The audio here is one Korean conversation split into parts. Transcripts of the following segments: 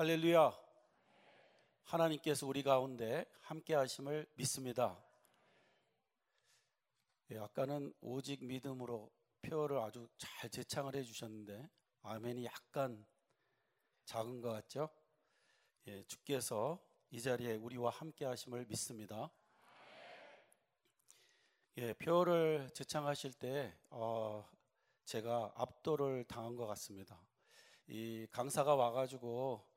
할렐루야. 하나님께서 우리 가운데 함께 하심을 믿습니다. 예, 아까는 오직 믿음으로 표어를 아주 잘 재창을 해 주셨는데 아멘이 약간 작은 것 같죠? 예, 주께서 이 자리에 우리와 함께 하심을 믿습니다. 예, 표어를 재창하실 때 어, 제가 압도를 당한 것 같습니다. 이 강사가 와가지고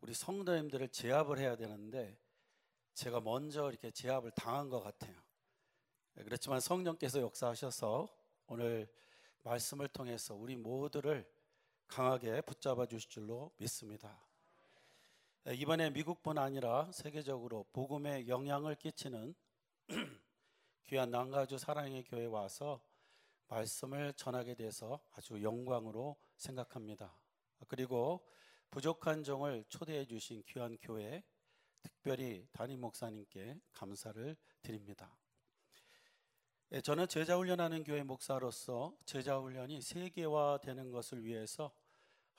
우리 성도님들을 제압을 해야 되는데 제가 먼저 이렇게 제압을 당한 것 같아요. 네, 그렇지만 성령께서 역사하셔서 오늘 말씀을 통해서 우리 모두를 강하게 붙잡아 주실 줄로 믿습니다. 네, 이번에 미국뿐 아니라 세계적으로 복음에 영향을 끼치는 귀한 난가주 사랑의 교회 와서 말씀을 전하게 돼서 아주 영광으로 생각합니다. 그리고 부족한 종을 초대해 주신 귀한 교회, 특별히 담임 목사님께 감사를 드립니다. 예, 저는 제자 훈련하는 교회 목사로서 제자 훈련이 세계화되는 것을 위해서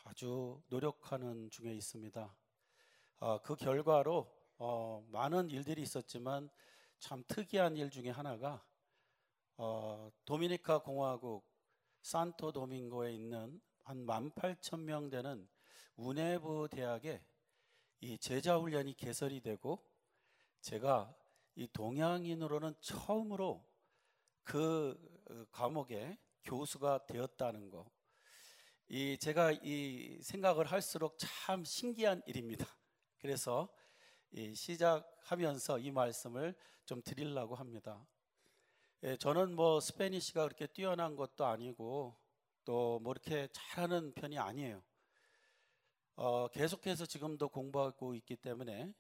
아주 노력하는 중에 있습니다. 아, 그 결과로 어, 많은 일들이 있었지만 참 특이한 일 중에 하나가 어, 도미니카 공화국 산토 도밍고에 있는 한 18,000명 되는 운해부 대학에 이 제자 훈련이 개설이 되고 제가 이 동양인으로는 처음으로 그 어, 과목에 교수가 되었다는 거. 이 제가 이 생각을 할수록 참 신기한 일입니다. 그래서 이 시작하면서 이 말씀을 좀 드리려고 합니다. 예, 저는 뭐 스페니시가 그렇게 뛰어난 것도 아니고 또 뭐 이렇게 잘하는 편이 아니에요. 어, 계속해서 지금도 공부하고 있기 때문에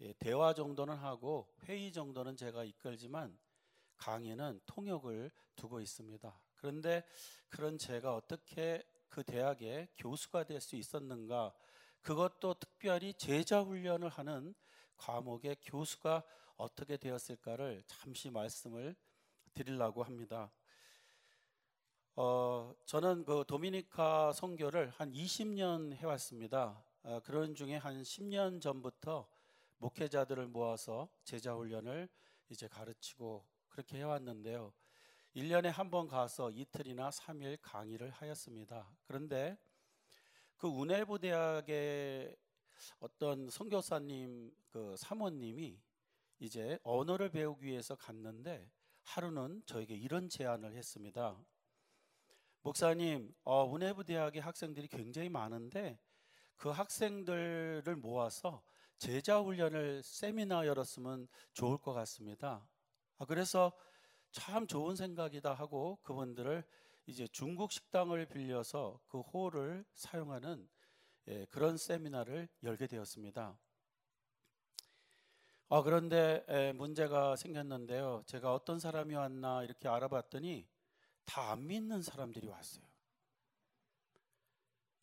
예, 대화 정도는 하고 회의 정도는 제가 이끌지만 강의는 통역을 두고 있습니다. 그런데 그런 제가 어떻게 그 대학의 교수가 될 수 있었는가? 그것도 특별히 제자 훈련을 하는 과목의 교수가 어떻게 되었을까를 잠시 말씀을 드리려고 합니다. 어, 저는 그 도미니카 선교를 한 20년 해왔습니다. 어, 그런 중에 한 10년 전부터 목회자들을 모아서 제자 훈련을 이제 가르치고 그렇게 해왔는데요. 1년에 한 번 가서 이틀이나 3일 강의를 하였습니다. 그런데 그 운해부 대학의 어떤 선교사님 그 사모님이 이제 언어를 배우기 위해서 갔는데 하루는 저에게 이런 제안을 했습니다. 목사님, 어, 운해부 대학의 학생들이 굉장히 많은데 그 학생들을 모아서 제자 훈련을 세미나 열었으면 좋을 것 같습니다. 아, 그래서 참 좋은 생각이다 하고 그분들을 이제 중국 식당을 빌려서 그 홀을 사용하는 예, 그런 세미나를 열게 되었습니다. 아, 그런데 에, 문제가 생겼는데요. 제가 어떤 사람이 왔나 이렇게 알아봤더니 다 안 믿는 사람들이 왔어요.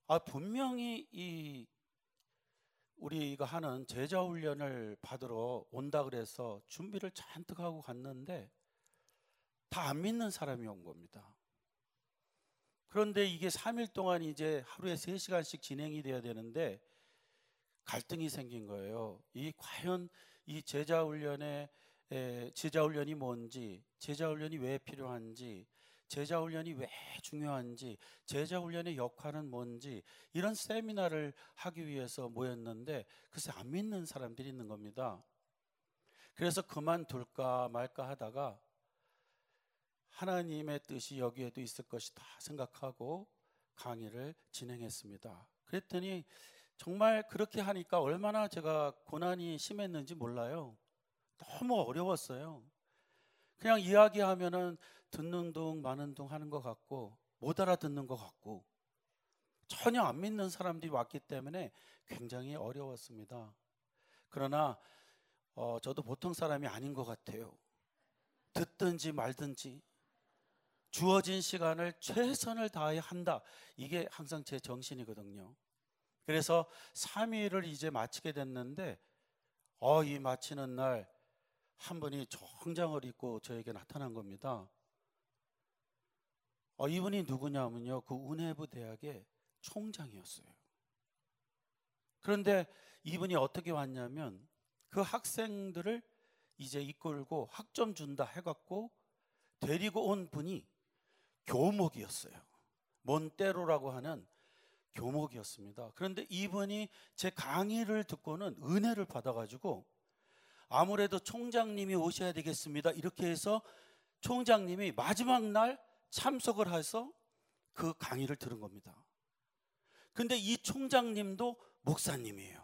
아, 분명히 이 우리가 하는 제자 훈련을 받으러 온다 그래서 준비를 잔뜩 하고 갔는데 다 안 믿는 사람이 온 겁니다. 그런데 이게 3일 동안 이제 하루에 3시간씩 진행이 돼야 되는데 갈등이 생긴 거예요. 이 과연 이 제자 훈련의 제자 훈련이 뭔지, 제자 훈련이 왜 필요한지, 제자 훈련이 왜 중요한지, 제자 훈련의 역할은 뭔지 이런 세미나를 하기 위해서 모였는데 글쎄 안 믿는 사람들이 있는 겁니다. 그래서 그만둘까 말까 하다가 하나님의 뜻이 여기에도 있을 것이다 생각하고 강의를 진행했습니다. 그랬더니 정말 그렇게 하니까 얼마나 제가 고난이 심했는지 몰라요. 너무 어려웠어요. 그냥 이야기하면은 듣는 둥 마는 둥 하는 것 같고 못 알아듣는 것 같고 전혀 안 믿는 사람들이 왔기 때문에 굉장히 어려웠습니다. 그러나 어, 저도 보통 사람이 아닌 것 같아요. 듣든지 말든지 주어진 시간을 최선을 다해 한다. 이게 항상 제 정신이거든요. 그래서 3일을 이제 마치게 됐는데 어, 이 마치는 날 한 분이 정장을 입고 저에게 나타난 겁니다. 어, 이분이 누구냐면요. 그 운해부 대학의 총장이었어요. 그런데 이분이 어떻게 왔냐면 그 학생들을 이제 이끌고 학점 준다 해갖고 데리고 온 분이 교목이었어요. 몬테로라고 하는 교목이었습니다. 그런데 이분이 제 강의를 듣고는 은혜를 받아가지고 아무래도 총장님이 오셔야 되겠습니다. 이렇게 해서 총장님이 마지막 날 참석을 해서 그 강의를 들은 겁니다. 근데 이 총장님도 목사님이에요.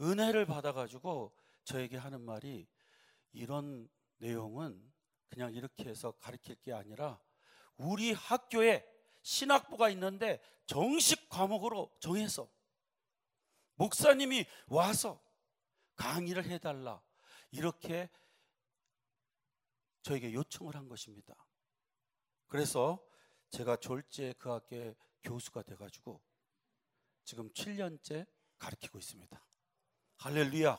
은혜를 받아가지고 저에게 하는 말이 이런 내용은 그냥 이렇게 해서 가르칠 게 아니라 우리 학교에 신학부가 있는데 정식 과목으로 정해서 목사님이 와서 강의를 해달라 이렇게 저에게 요청을 한 것입니다. 그래서 제가 졸지에 그 학교의 교수가 돼가지고 지금 7년째 가르치고 있습니다. 할렐루야.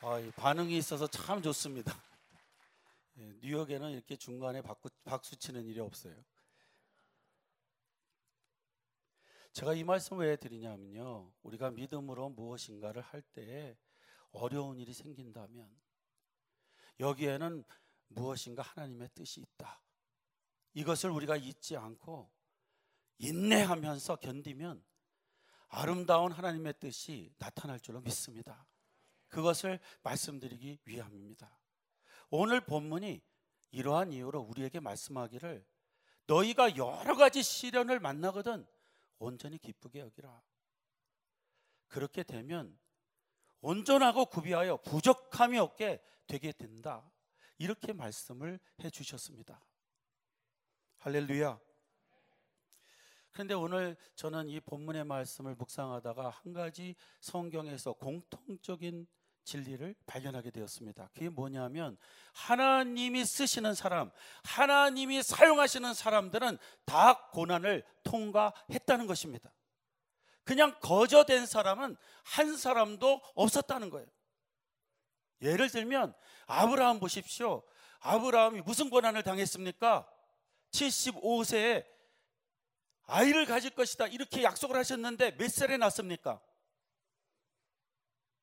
아, 반응이 있어서 참 좋습니다. 예, 뉴욕에는 이렇게 중간에 박수 치는 일이 없어요. 제가 이 말씀 왜 드리냐면요. 우리가 믿음으로 무엇인가를 할 때 어려운 일이 생긴다면 여기에는 무엇인가 하나님의 뜻이 있다. 이것을 우리가 잊지 않고 인내하면서 견디면 아름다운 하나님의 뜻이 나타날 줄로 믿습니다. 그것을 말씀드리기 위함입니다. 오늘 본문이 이러한 이유로 우리에게 말씀하기를 너희가 여러 가지 시련을 만나거든 온전히 기쁘게 여기라. 그렇게 되면 온전하고 구비하여 부족함이 없게 되게 된다. 이렇게 말씀을 해 주셨습니다. 할렐루야. 그런데 오늘 저는 이 본문의 말씀을 묵상하다가 한 가지 성경에서 공통적인 진리를 발견하게 되었습니다. 그게 뭐냐면 하나님이 쓰시는 사람, 하나님이 사용하시는 사람들은 다 고난을 통과했다는 것입니다. 그냥 거저된 사람은 한 사람도 없었다는 거예요. 예를 들면 아브라함 보십시오. 아브라함이 무슨 고난을 당했습니까? 75세에 아이를 가질 것이다. 이렇게 약속을 하셨는데 몇 살에 낳습니까?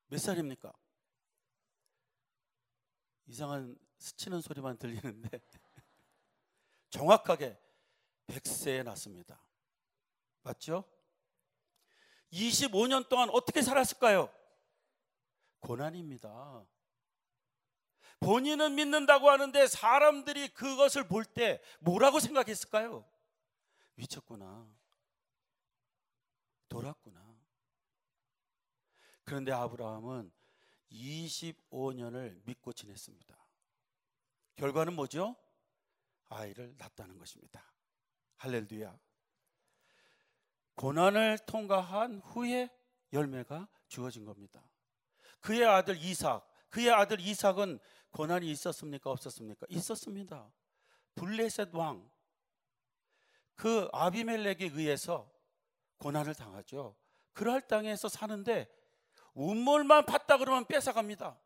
몇 살입니까? 이상한 스치는 소리만 들리는데 정확하게 100세에 낳습니다. 맞죠? 25년 동안 어떻게 살았을까요? 고난입니다. 본인은 믿는다고 하는데 사람들이 그것을 볼 때 뭐라고 생각했을까요? 미쳤구나. 돌았구나. 그런데 아브라함은 25년을 믿고 지냈습니다. 결과는 뭐죠? 아이를 낳았다는 것입니다. 할렐루야. 고난을 통과한 후에 열매가 주어진 겁니다. 그의 아들 이삭, 그의 아들 이삭은 고난이 있었습니까? 없었습니까? 있었습니다. 블레셋 왕, 그 아비멜렉에 의해서 고난을 당하죠. 그럴 땅에서 사는데 운물만 팠다 그러면 뺏어갑니다.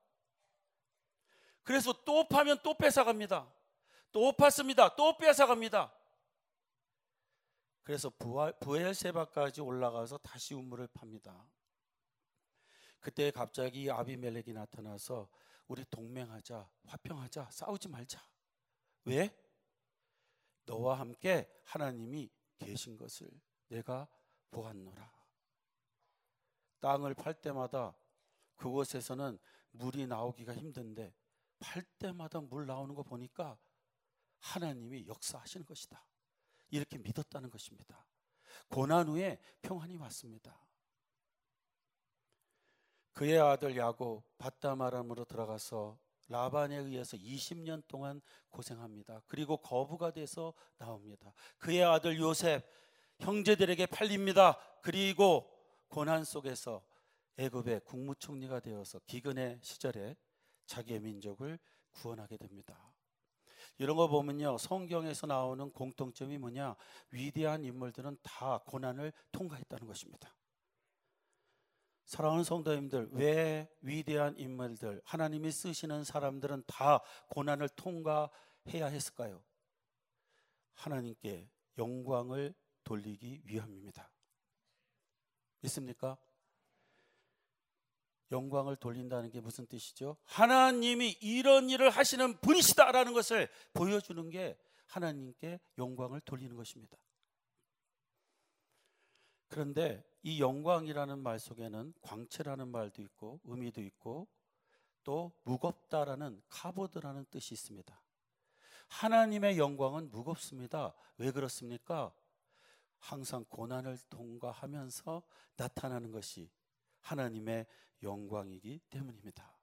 그래서 또 파면 또 뺏어갑니다. 또 팠습니다. 또 뺏어갑니다. 그래서 부엘세바까지 올라가서 다시 우물을 팝니다. 그때 갑자기 아비멜렉이 나타나서 우리 동맹하자, 화평하자, 싸우지 말자. 왜? 너와 함께 하나님이 계신 것을 내가 보았노라. 땅을 팔 때마다 그곳에서는 물이 나오기가 힘든데 팔 때마다 물 나오는 거 보니까 하나님이 역사하시는 것이다. 이렇게 믿었다는 것입니다. 고난 후에 평안이 왔습니다. 그의 아들 야곱 바다마람으로 들어가서 라반에 의해서 20년 동안 고생합니다. 그리고 거부가 돼서 나옵니다. 그의 아들 요셉 형제들에게 팔립니다. 그리고 고난 속에서 애굽의 국무총리가 되어서 기근의 시절에 자기의 민족을 구원하게 됩니다. 이런 거 보면요. 성경에서 나오는 공통점이 뭐냐? 위대한 인물들은 다 고난을 통과했다는 것입니다. 사랑하는 성도님들, 왜 위대한 인물들, 하나님이 쓰시는 사람들은 다 고난을 통과해야 했을까요? 하나님께 영광을 돌리기 위함입니다. 믿습니까? 영광을 돌린다는 게 무슨 뜻이죠? 하나님이 이런 일을 하시는 분이시다라는 것을 보여주는 게 하나님께 영광을 돌리는 것입니다. 그런데 이 영광이라는 말 속에는 광채라는 말도 있고 의미도 있고 또 무겁다라는 카보드라는 뜻이 있습니다. 하나님의 영광은 무겁습니다. 왜 그렇습니까? 항상 고난을 통과하면서 나타나는 것이 하나님의 영광이기 때문입니다.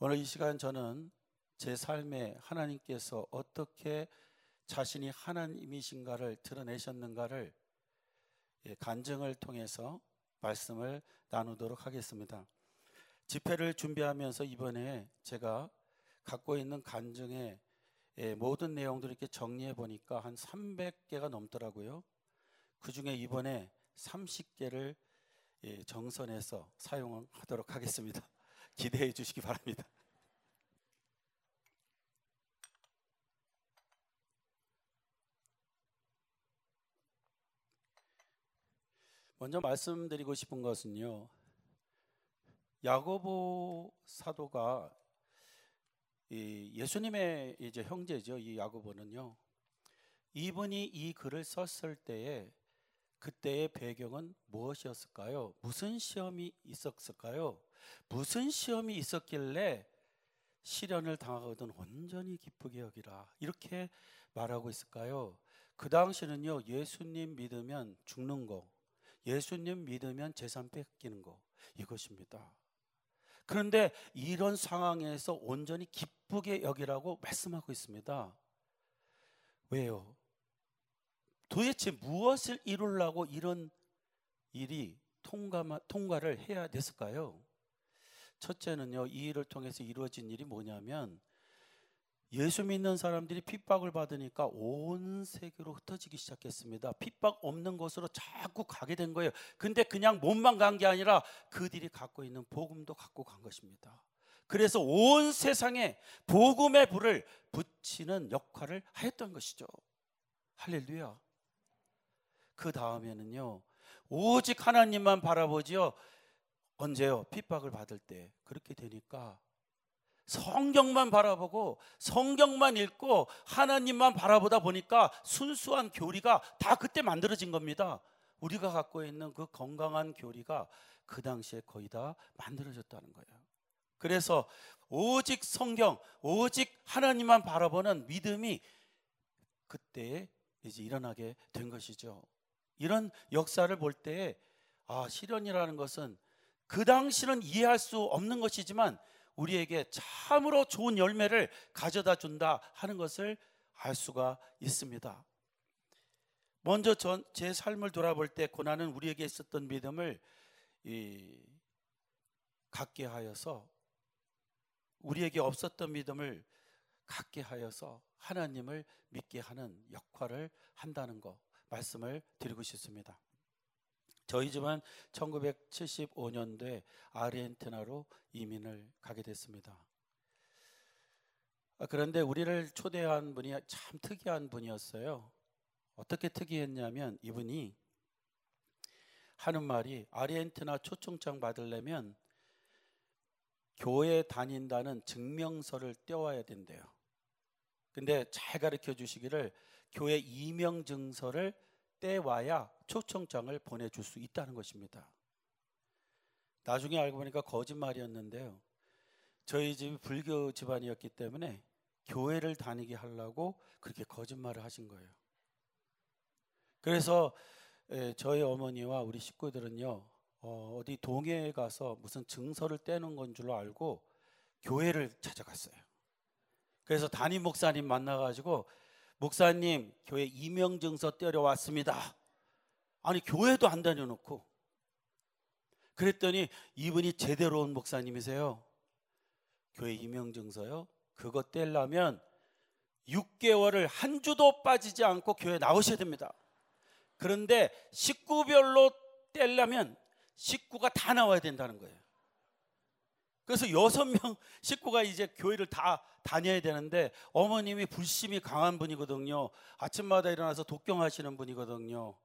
오늘 이 시간 저는 제 삶에 하나님께서 어떻게 자신이 하나님이신가를 드러내셨는가를 예, 간증을 통해서 말씀을 나누도록 하겠습니다. 집회를 준비하면서 이번에 제가 갖고 있는 간증의 예, 모든 내용들을 이렇게 정리해 보니까 한 300개가 넘더라고요. 그 중에 이번에 30개를 예, 정선해서 사용하도록 하겠습니다. 기대해 주시기 바랍니다. 먼저 말씀드리고 싶은 것은요. 야고보 사도가 예수님의 이제 형제죠. 이 야고보는요. 이분이 이 글을 썼을 때에 그때의 배경은 무엇이었을까요? 무슨 시험이 있었을까요? 무슨 시험이 있었길래 시련을 당하거든 온전히 기쁘게 여기라 이렇게 말하고 있을까요? 그 당시는요 예수님 믿으면 죽는 거, 예수님 믿으면 재산 뺏기는 거 이것입니다. 그런데 이런 상황에서 온전히 기쁘게 여기라고 말씀하고 있습니다. 왜요? 도대체 무엇을 이루려고 이런 일이 통과, 통과를 해야 됐을까요? 첫째는요, 이 일을 통해서 이루어진 일이 뭐냐면 예수 믿는 사람들이 핍박을 받으니까 온 세계로 흩어지기 시작했습니다. 핍박 없는 곳으로 자꾸 가게 된 거예요. 근데 그냥 몸만 간 게 아니라 그들이 갖고 있는 복음도 갖고 간 것입니다. 그래서 온 세상에 복음의 불을 붙이는 역할을 하였던 것이죠. 할렐루야. 그 다음에는요, 오직 하나님만 바라보지요. 언제요? 핍박을 받을 때. 그렇게 되니까 성경만 바라보고 성경만 읽고 하나님만 바라보다 보니까 순수한 교리가 다 그때 만들어진 겁니다. 우리가 갖고 있는 그 건강한 교리가 그 당시에 거의 다 만들어졌다는 거예요. 그래서 오직 성경, 오직 하나님만 바라보는 믿음이 그때 이제 일어나게 된 것이죠. 이런 역사를 볼 때, 아, 시련이라는 것은 그 당시는 이해할 수 없는 것이지만 우리에게 참으로 좋은 열매를 가져다 준다 하는 것을 알 수가 있습니다. 먼저 전, 제 삶을 돌아볼 때 고난은 우리에게 있었던 믿음을 이, 갖게 하여서 우리에게 없었던 믿음을 갖게 하여서 하나님을 믿게 하는 역할을 한다는 것 말씀을 드리고 싶습니다. 저희 집은 1975년도에 아르헨티나로 이민을 가게 됐습니다. 아, 그런데 우리를 초대한 분이 참 특이한 분이었어요. 어떻게 특이했냐면 이분이 하는 말이 아르헨티나 초청장 받으려면 교회 다닌다는 증명서를 떼와야 된대요. 근데 잘 가르쳐 주시기를 교회 이명 증서를 떼와야 초청장을 보내줄 수 있다는 것입니다. 나중에 알고 보니까 거짓말이었는데요. 저희 집이 불교 집안이었기 때문에 교회를 다니게 하려고 그렇게 거짓말을 하신 거예요. 그래서 저희 어머니와 우리 식구들은요, 어, 디 동해에 가서 무슨 증서를 떼는 건 줄로 알고 교회를 찾아갔어요. 그래서 담임 목사님 만나가지고 목사님 교회 이명증서 떼려왔습니다. 아니 교회도 안 다녀놓고 그랬더니 이분이 제대로 온 목사님이세요. 교회 이명증서요. 그거 떼려면 6개월을 한 주도 빠지지 않고 교회 나오셔야 됩니다. 그런데 식구별로 떼려면 식구가 다 나와야 된다는 거예요. 그래서 여섯 명 식구가 이제 교회를 다 다녀야 되는데 어머님이 불심이 강한 분이거든요. 아침마다 일어나서 독경하시는 분이거든요.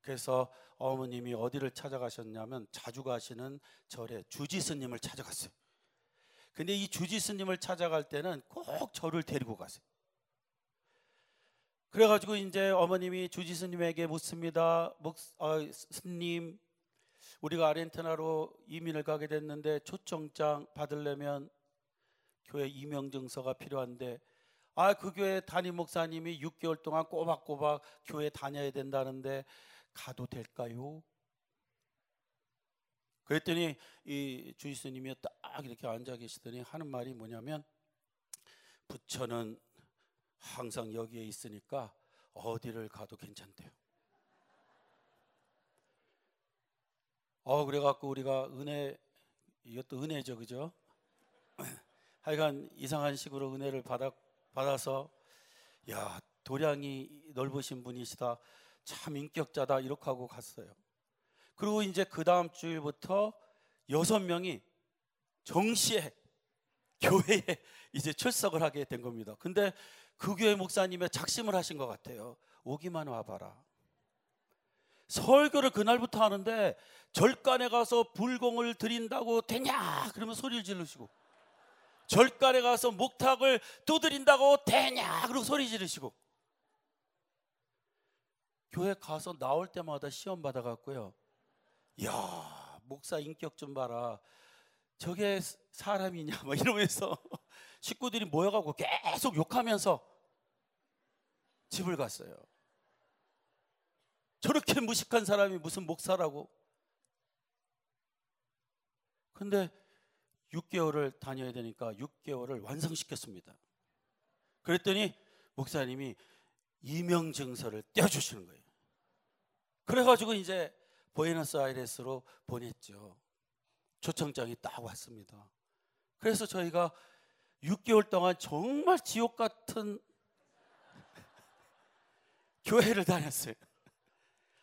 그래서 어머님이 어디를 찾아가셨냐면 자주 가시는 절에 주지스님을 찾아갔어요. 근데 이 주지스님을 찾아갈 때는 꼭 저를 데리고 가세요. 그래가지고 이제 어머님이 주지스님에게 묻습니다. 목, 어, 스님, 우리가 아르헨티나로 이민을 가게 됐는데 초청장 받으려면 교회 임명증서가 필요한데 아 그 교회 담임 목사님이 6개월 동안 꼬박꼬박 교회 다녀야 된다는데 가도 될까요? 그랬더니 이 주지스님이 딱 이렇게 앉아 계시더니 하는 말이 뭐냐면 부처는 항상 여기에 있으니까 어디를 가도 괜찮대요. 어 그래갖고 우리가 은혜 이것도 은혜죠, 그죠? 하여간 이상한 식으로 은혜를 받아 받아서 야 도량이 넓으신 분이시다, 참 인격자다 이렇게 하고 갔어요. 그리고 이제 그 다음 주일부터 여섯 명이 정시에 교회에 이제 출석을 하게 된 겁니다. 근데 그 교회 목사님의 작심을 하신 것 같아요. 오기만 와봐라. 설교를 그날부터 하는데 절간에 가서 불공을 드린다고 되냐? 그러면 소리를 지르시고 절간에 가서 목탁을 두드린다고 되냐? 그리고 소리 지르시고 교회 가서 나올 때마다 시험 받아갔고요. 야 목사 인격 좀 봐라. 저게 사람이냐? 막 이러면서 식구들이 모여가고 계속 욕하면서 집을 갔어요. 저렇게 무식한 사람이 무슨 목사라고. 근데 6개월을 다녀야 되니까 6개월을 완성시켰습니다. 그랬더니 목사님이 이명증서를 떼어주시는 거예요. 그래가지고 이제 보에너스아이레스로 보냈죠. 초청장이 딱 왔습니다. 그래서 저희가 6개월 동안 정말 지옥 같은 교회를 다녔어요.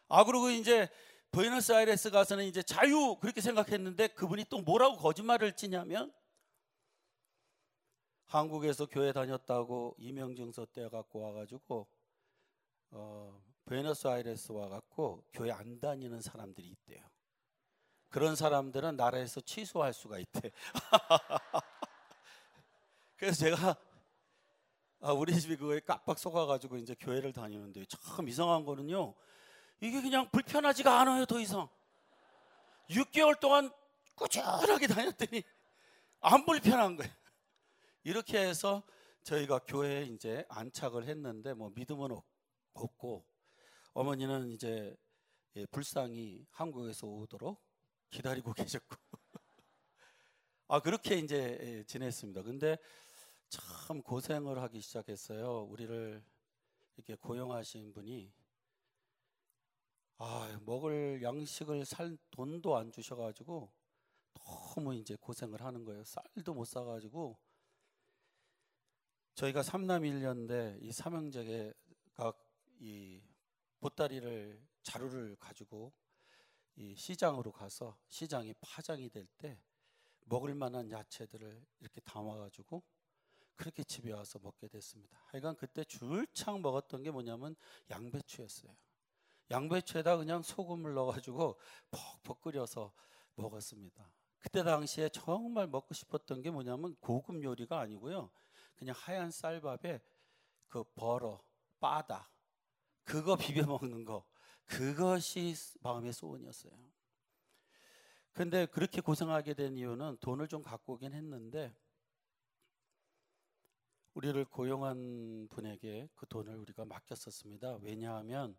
아 그리고 이제 부에노스아이레스 가서는 이제 자유 그렇게 생각했는데 그분이 또 뭐라고 거짓말을 치냐면 한국에서 교회 다녔다고 이명증서 떼 갖고 와가지고 어, 부에노스아이레스 와갖고 교회 안 다니는 사람들이 있대요. 그런 사람들은 나라에서 취소할 수가 있대. 그래서 제가 아, 우리 집이 그거에 깜빡 속아가지고 이제 교회를 다니는데 참 이상한 거는요. 이게 그냥 불편하지가 않아요, 더 이상. 6개월 동안 꾸준하게 다녔더니 안 불편한 거예요. 이렇게 해서 저희가 교회에 이제 안착을 했는데 뭐 믿음은 없고 어머니는 이제 예, 불쌍히 한국에서 오도록 기다리고 계셨고 아 그렇게 이제 예, 지냈습니다. 근데 참 고생을 하기 시작했어요. 우리를 이렇게 고용하신 분이 아 먹을 양식을 살 돈도 안 주셔가지고 너무 이제 고생을 하는 거예요. 쌀도 못 사가지고 저희가 삼남일녀인데 이 삼형제가 이 보따리를 자루를 가지고 이 시장으로 가서 시장이 파장이 될 때 먹을 만한 야채들을 이렇게 담아가지고 그렇게 집에 와서 먹게 됐습니다. 하여간 그때 줄창 먹었던 게 뭐냐면 양배추였어요. 양배추에다 그냥 소금을 넣어가지고 퍽퍽 끓여서 먹었습니다. 그때 당시에 정말 먹고 싶었던 게 뭐냐면 고급 요리가 아니고요. 그냥 하얀 쌀밥에 그 버러, 빠다 그거 비벼 먹는 거 그것이 마음의 소원이었어요. 근데 그렇게 고생하게 된 이유는 돈을 좀 갖고 오긴 했는데 우리를 고용한 분에게 그 돈을 우리가 맡겼었습니다. 왜냐하면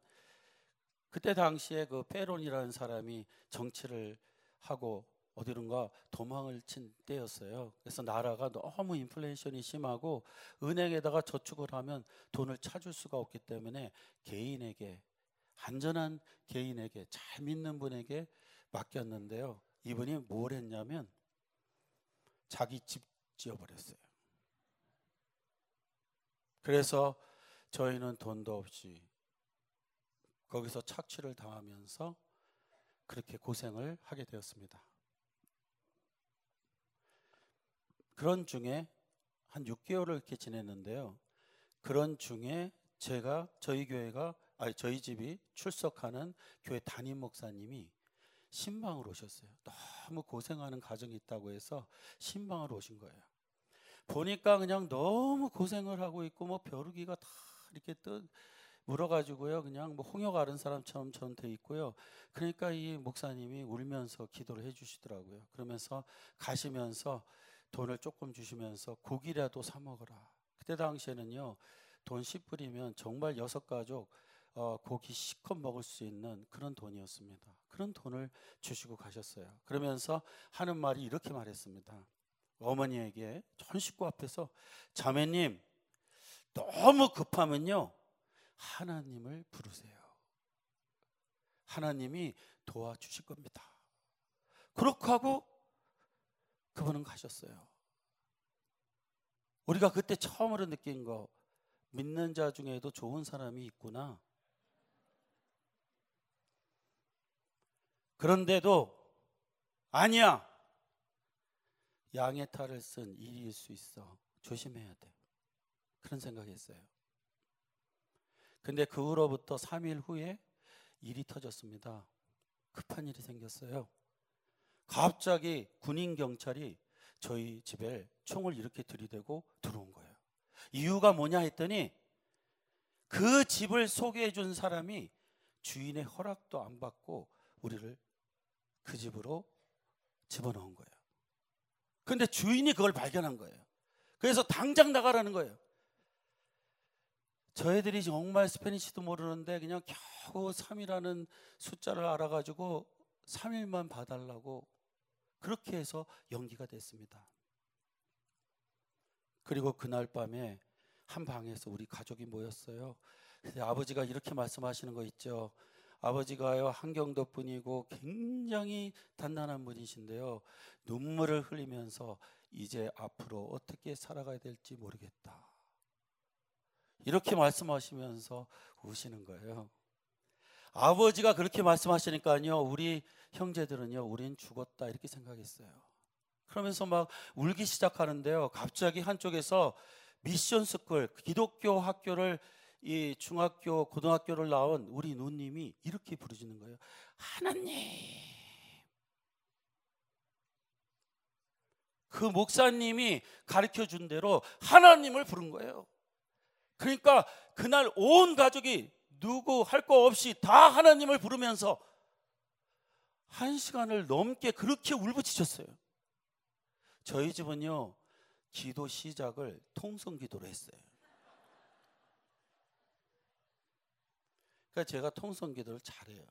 그때 당시에 그 페론이라는 사람이 정치를 하고 어디론가 도망을 친 때였어요. 그래서 나라가 너무 인플레이션이 심하고 은행에다가 저축을 하면 돈을 찾을 수가 없기 때문에 개인에게 안전한 개인에게 잘 믿는 분에게 맡겼는데요. 이분이 뭘 했냐면 자기 집 지어버렸어요. 그래서 저희는 돈도 없이 거기서 착취를 당하면서 그렇게 고생을 하게 되었습니다. 그런 중에 한 6개월을 이렇게 지냈는데요. 그런 중에 제가 저희 교회가 아니 저희 집이 출석하는 교회 담임 목사님이 신방으로 오셨어요. 너무 고생하는 가정이 있다고 해서 신방으로 오신 거예요. 보니까 그냥 너무 고생을 하고 있고 뭐 벼루기가 다 이렇게 뜨 물어가지고요. 그냥 뭐 홍역 아른 사람처럼 저는 돼 있고요. 그러니까 이 목사님이 울면서 기도를 해주시더라고요. 그러면서 가시면서 돈을 조금 주시면서 고기라도 사 먹어라. 그때 당시에는요. 돈 10불이면 정말 여섯 가족 어, 고기 시컷 먹을 수 있는 그런 돈이었습니다. 그런 돈을 주시고 가셨어요. 그러면서 하는 말이 이렇게 말했습니다. 어머니에게 전 식구 앞에서 자매님 너무 급하면요 하나님을 부르세요. 하나님이 도와주실 겁니다. 그렇게 하고 그분은 가셨어요. 우리가 그때 처음으로 느낀 거 믿는 자 중에도 좋은 사람이 있구나. 그런데도 아니야. 양의 탈을 쓴 일일 수 있어. 조심해야 돼. 그런 생각했어요. 근데 그 후로부터 3일 후에 일이 터졌습니다. 급한 일이 생겼어요. 갑자기 군인 경찰이 저희 집에 총을 이렇게 들이대고 들어온 거예요. 이유가 뭐냐 했더니 그 집을 소개해 준 사람이 주인의 허락도 안 받고 우리를 그 집으로 집어넣은 거예요. 근데 주인이 그걸 발견한 거예요. 그래서 당장 나가라는 거예요. 저희들이 정말 스페니시도 모르는데 그냥 겨우 3이라는 숫자를 알아가지고 3일만 봐달라고 그렇게 해서 연기가 됐습니다. 그리고 그날 밤에 한 방에서 우리 가족이 모였어요. 아버지가 이렇게 말씀하시는 거 있죠. 아버지가요 한경도 분이고 굉장히 단단한 분이신데요. 눈물을 흘리면서 이제 앞으로 어떻게 살아가야 될지 모르겠다. 이렇게 말씀하시면서 우시는 거예요. 아버지가 그렇게 말씀하시니까요, 우리 형제들은요, 우린 죽었다 이렇게 생각했어요. 그러면서 막 울기 시작하는데요. 갑자기 한쪽에서 미션 스쿨 기독교 학교를 이 중학교 고등학교를 나온 우리 누님이 이렇게 부르짖는 거예요. 하나님. 그 목사님이 가르쳐 준 대로 하나님을 부른 거예요. 그러니까 그날 온 가족이 누구 할 거 없이 다 하나님을 부르면서 한 시간을 넘게 그렇게 울부짖었어요. 저희 집은요, 기도 시작을 통성 기도로 했어요. 그러니까 제가 통성 기도를 잘해요.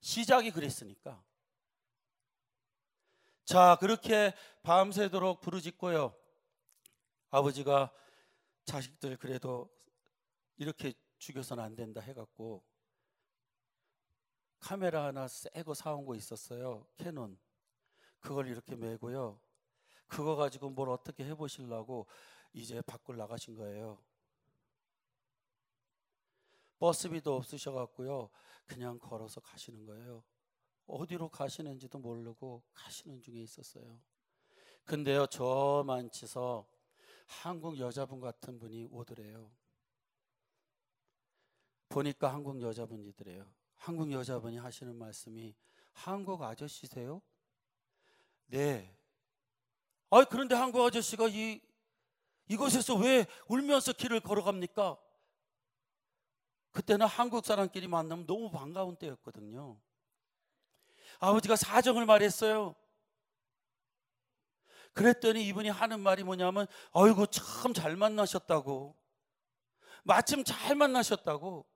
시작이 그랬으니까. 자, 그렇게 밤새도록 부르짖고요. 아버지가 자식들 그래도 이렇게 죽여서는 안 된다 해갖고 카메라 하나 새거 사온 거 있었어요. 캐논. 그걸 이렇게 메고요. 그거 가지고 뭘 어떻게 해보시려고 이제 밖을 나가신 거예요. 버스비도 없으셔갖고요. 그냥 걸어서 가시는 거예요. 어디로 가시는지도 모르고 가시는 중에 있었어요. 근데요, 저만 치서 한국 여자분 같은 분이 오더래요. 보니까 한국 여자분이더래요. 한국 여자분이 하시는 말씀이 한국 아저씨세요? 네. 아 그런데 한국 아저씨가 이 이곳에서 왜 울면서 길을 걸어갑니까? 그때는 한국 사람끼리 만나면 너무 반가운 때였거든요. 아버지가 사정을 말했어요. 그랬더니 이분이 하는 말이 뭐냐면, 아이고, 참잘 만나셨다고. 마침 잘 만나셨다고.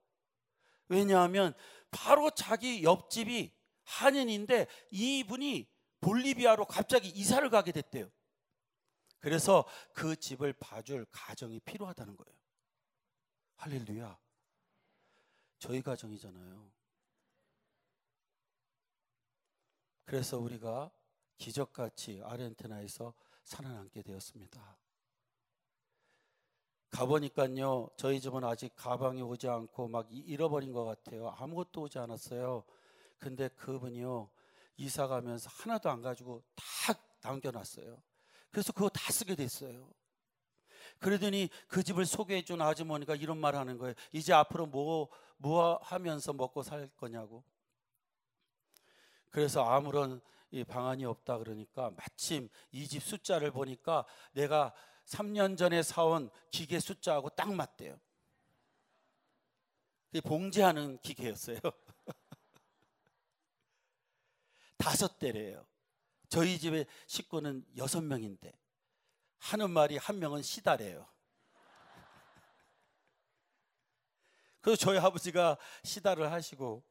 왜냐하면 바로 자기 옆집이 한인인데 이분이 볼리비아로 갑자기 이사를 가게 됐대요. 그래서 그 집을 봐줄 가정이 필요하다는 거예요. 할렐루야. 저희 가정이잖아요. 그래서 우리가 기적같이 아르헨티나에서 살아남게 되었습니다. 가보니까요, 저희 집은 아직 가방이 오지 않고 막 잃어버린 것 같아요. 아무것도 오지 않았어요. 근데 그분이요, 이사 가면서 하나도 안 가지고 다 남겨놨어요. 그래서 그거 다 쓰게 됐어요. 그러더니 그 집을 소개해 준 아주머니가 이런 말 하는 거예요. 이제 앞으로 뭐, 뭐 하면서 먹고 살 거냐고. 그래서 아무런 방안이 없다 그러니까 마침 이 집 숫자를 보니까 내가 3년 전에 사온 기계 숫자하고 딱 맞대요. 봉제하는 기계였어요. 다섯 대래요. 저희 집에 식구는 여섯 명인데 하는 말이 한 명은 시다래요. 그래서 저희 아버지가 시다를 하시고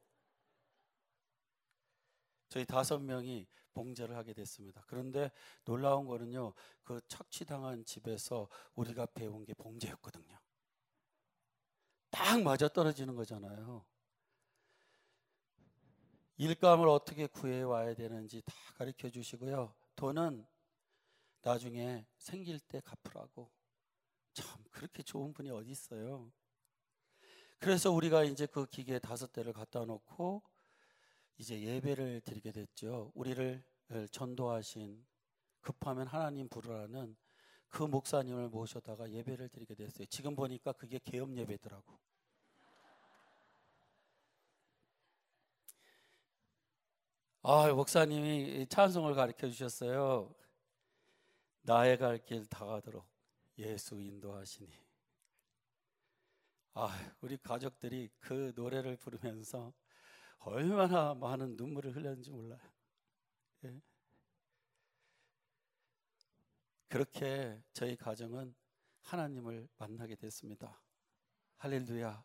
저희 다섯 명이 봉제를 하게 됐습니다. 그런데 놀라운 거는요, 그 착취당한 집에서 우리가 배운 게 봉제였거든요. 딱 맞아 떨어지는 거잖아요. 일감을 어떻게 구해 와야 되는지 다 가르쳐 주시고요. 돈은 나중에 생길 때 갚으라고. 참 그렇게 좋은 분이 어디 있어요? 그래서 우리가 이제 그 기계 다섯 대를 갖다 놓고 이제 예배를 드리게 됐죠. 우리를 전도하신 급하면 하나님 부르라는 그 목사님을 모셔다가 예배를 드리게 됐어요. 지금 보니까 그게 개업 예배더라고. 아, 목사님이 찬송을 가르쳐 주셨어요. 나의 갈 길 다가도록 예수 인도하시니. 아, 우리 가족들이 그 노래를 부르면서 얼마나 많은 눈물을 흘렸는지 몰라요. 예. 그렇게 저희 가정은 하나님을 만나게 됐습니다. 할렐루야.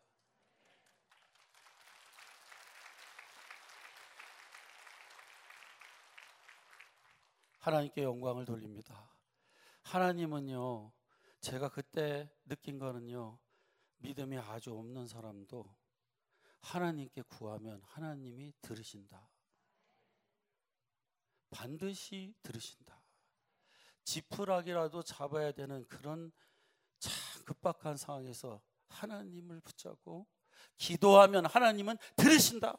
하나님께 영광을 돌립니다. 하나님은요, 제가 그때 느낀 거는요, 믿음이 아주 없는 사람도 하나님께 구하면 하나님이 들으신다. 반드시 들으신다. 지푸라기라도 잡아야 되는 그런 참 급박한 상황에서 하나님을 붙잡고 기도하면 하나님은 들으신다.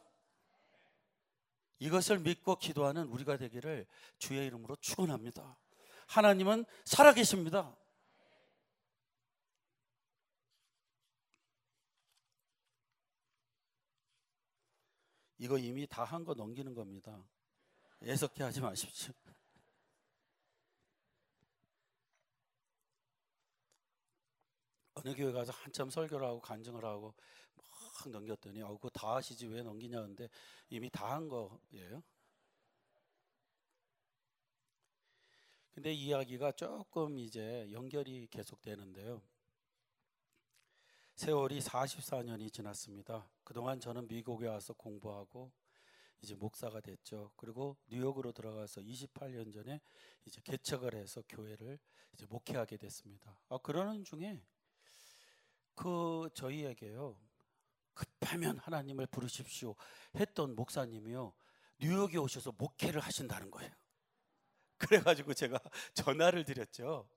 이것을 믿고 기도하는 우리가 되기를 주의 이름으로 축원합니다. 하나님은 살아계십니다. 이거 이미 다 한 거 넘기는 겁니다. 애석해 하지 마십시오. 어느 교회 가서 한참 설교를 하고 간증을 하고 막 넘겼더니 어 그거 다 하시지 왜 넘기냐 근데 이미 다 한 거예요. 근데 이야기가 조금 이제 연결이 계속되는데요. 세월이 44년이 지났습니다. 그동안 저는 미국에 와서 공부하고 이제 목사가 됐죠. 그리고 뉴욕으로 들어가서 28년 전에 이제 개척을 해서 교회를 이제 목회하게 됐습니다. 아, 그러는 중에 그 저희에게요. 급하면 하나님을 부르십시오 했던 목사님이요. 뉴욕에 오셔서 목회를 하신다는 거예요. 그래가지고 제가 전화를 드렸죠.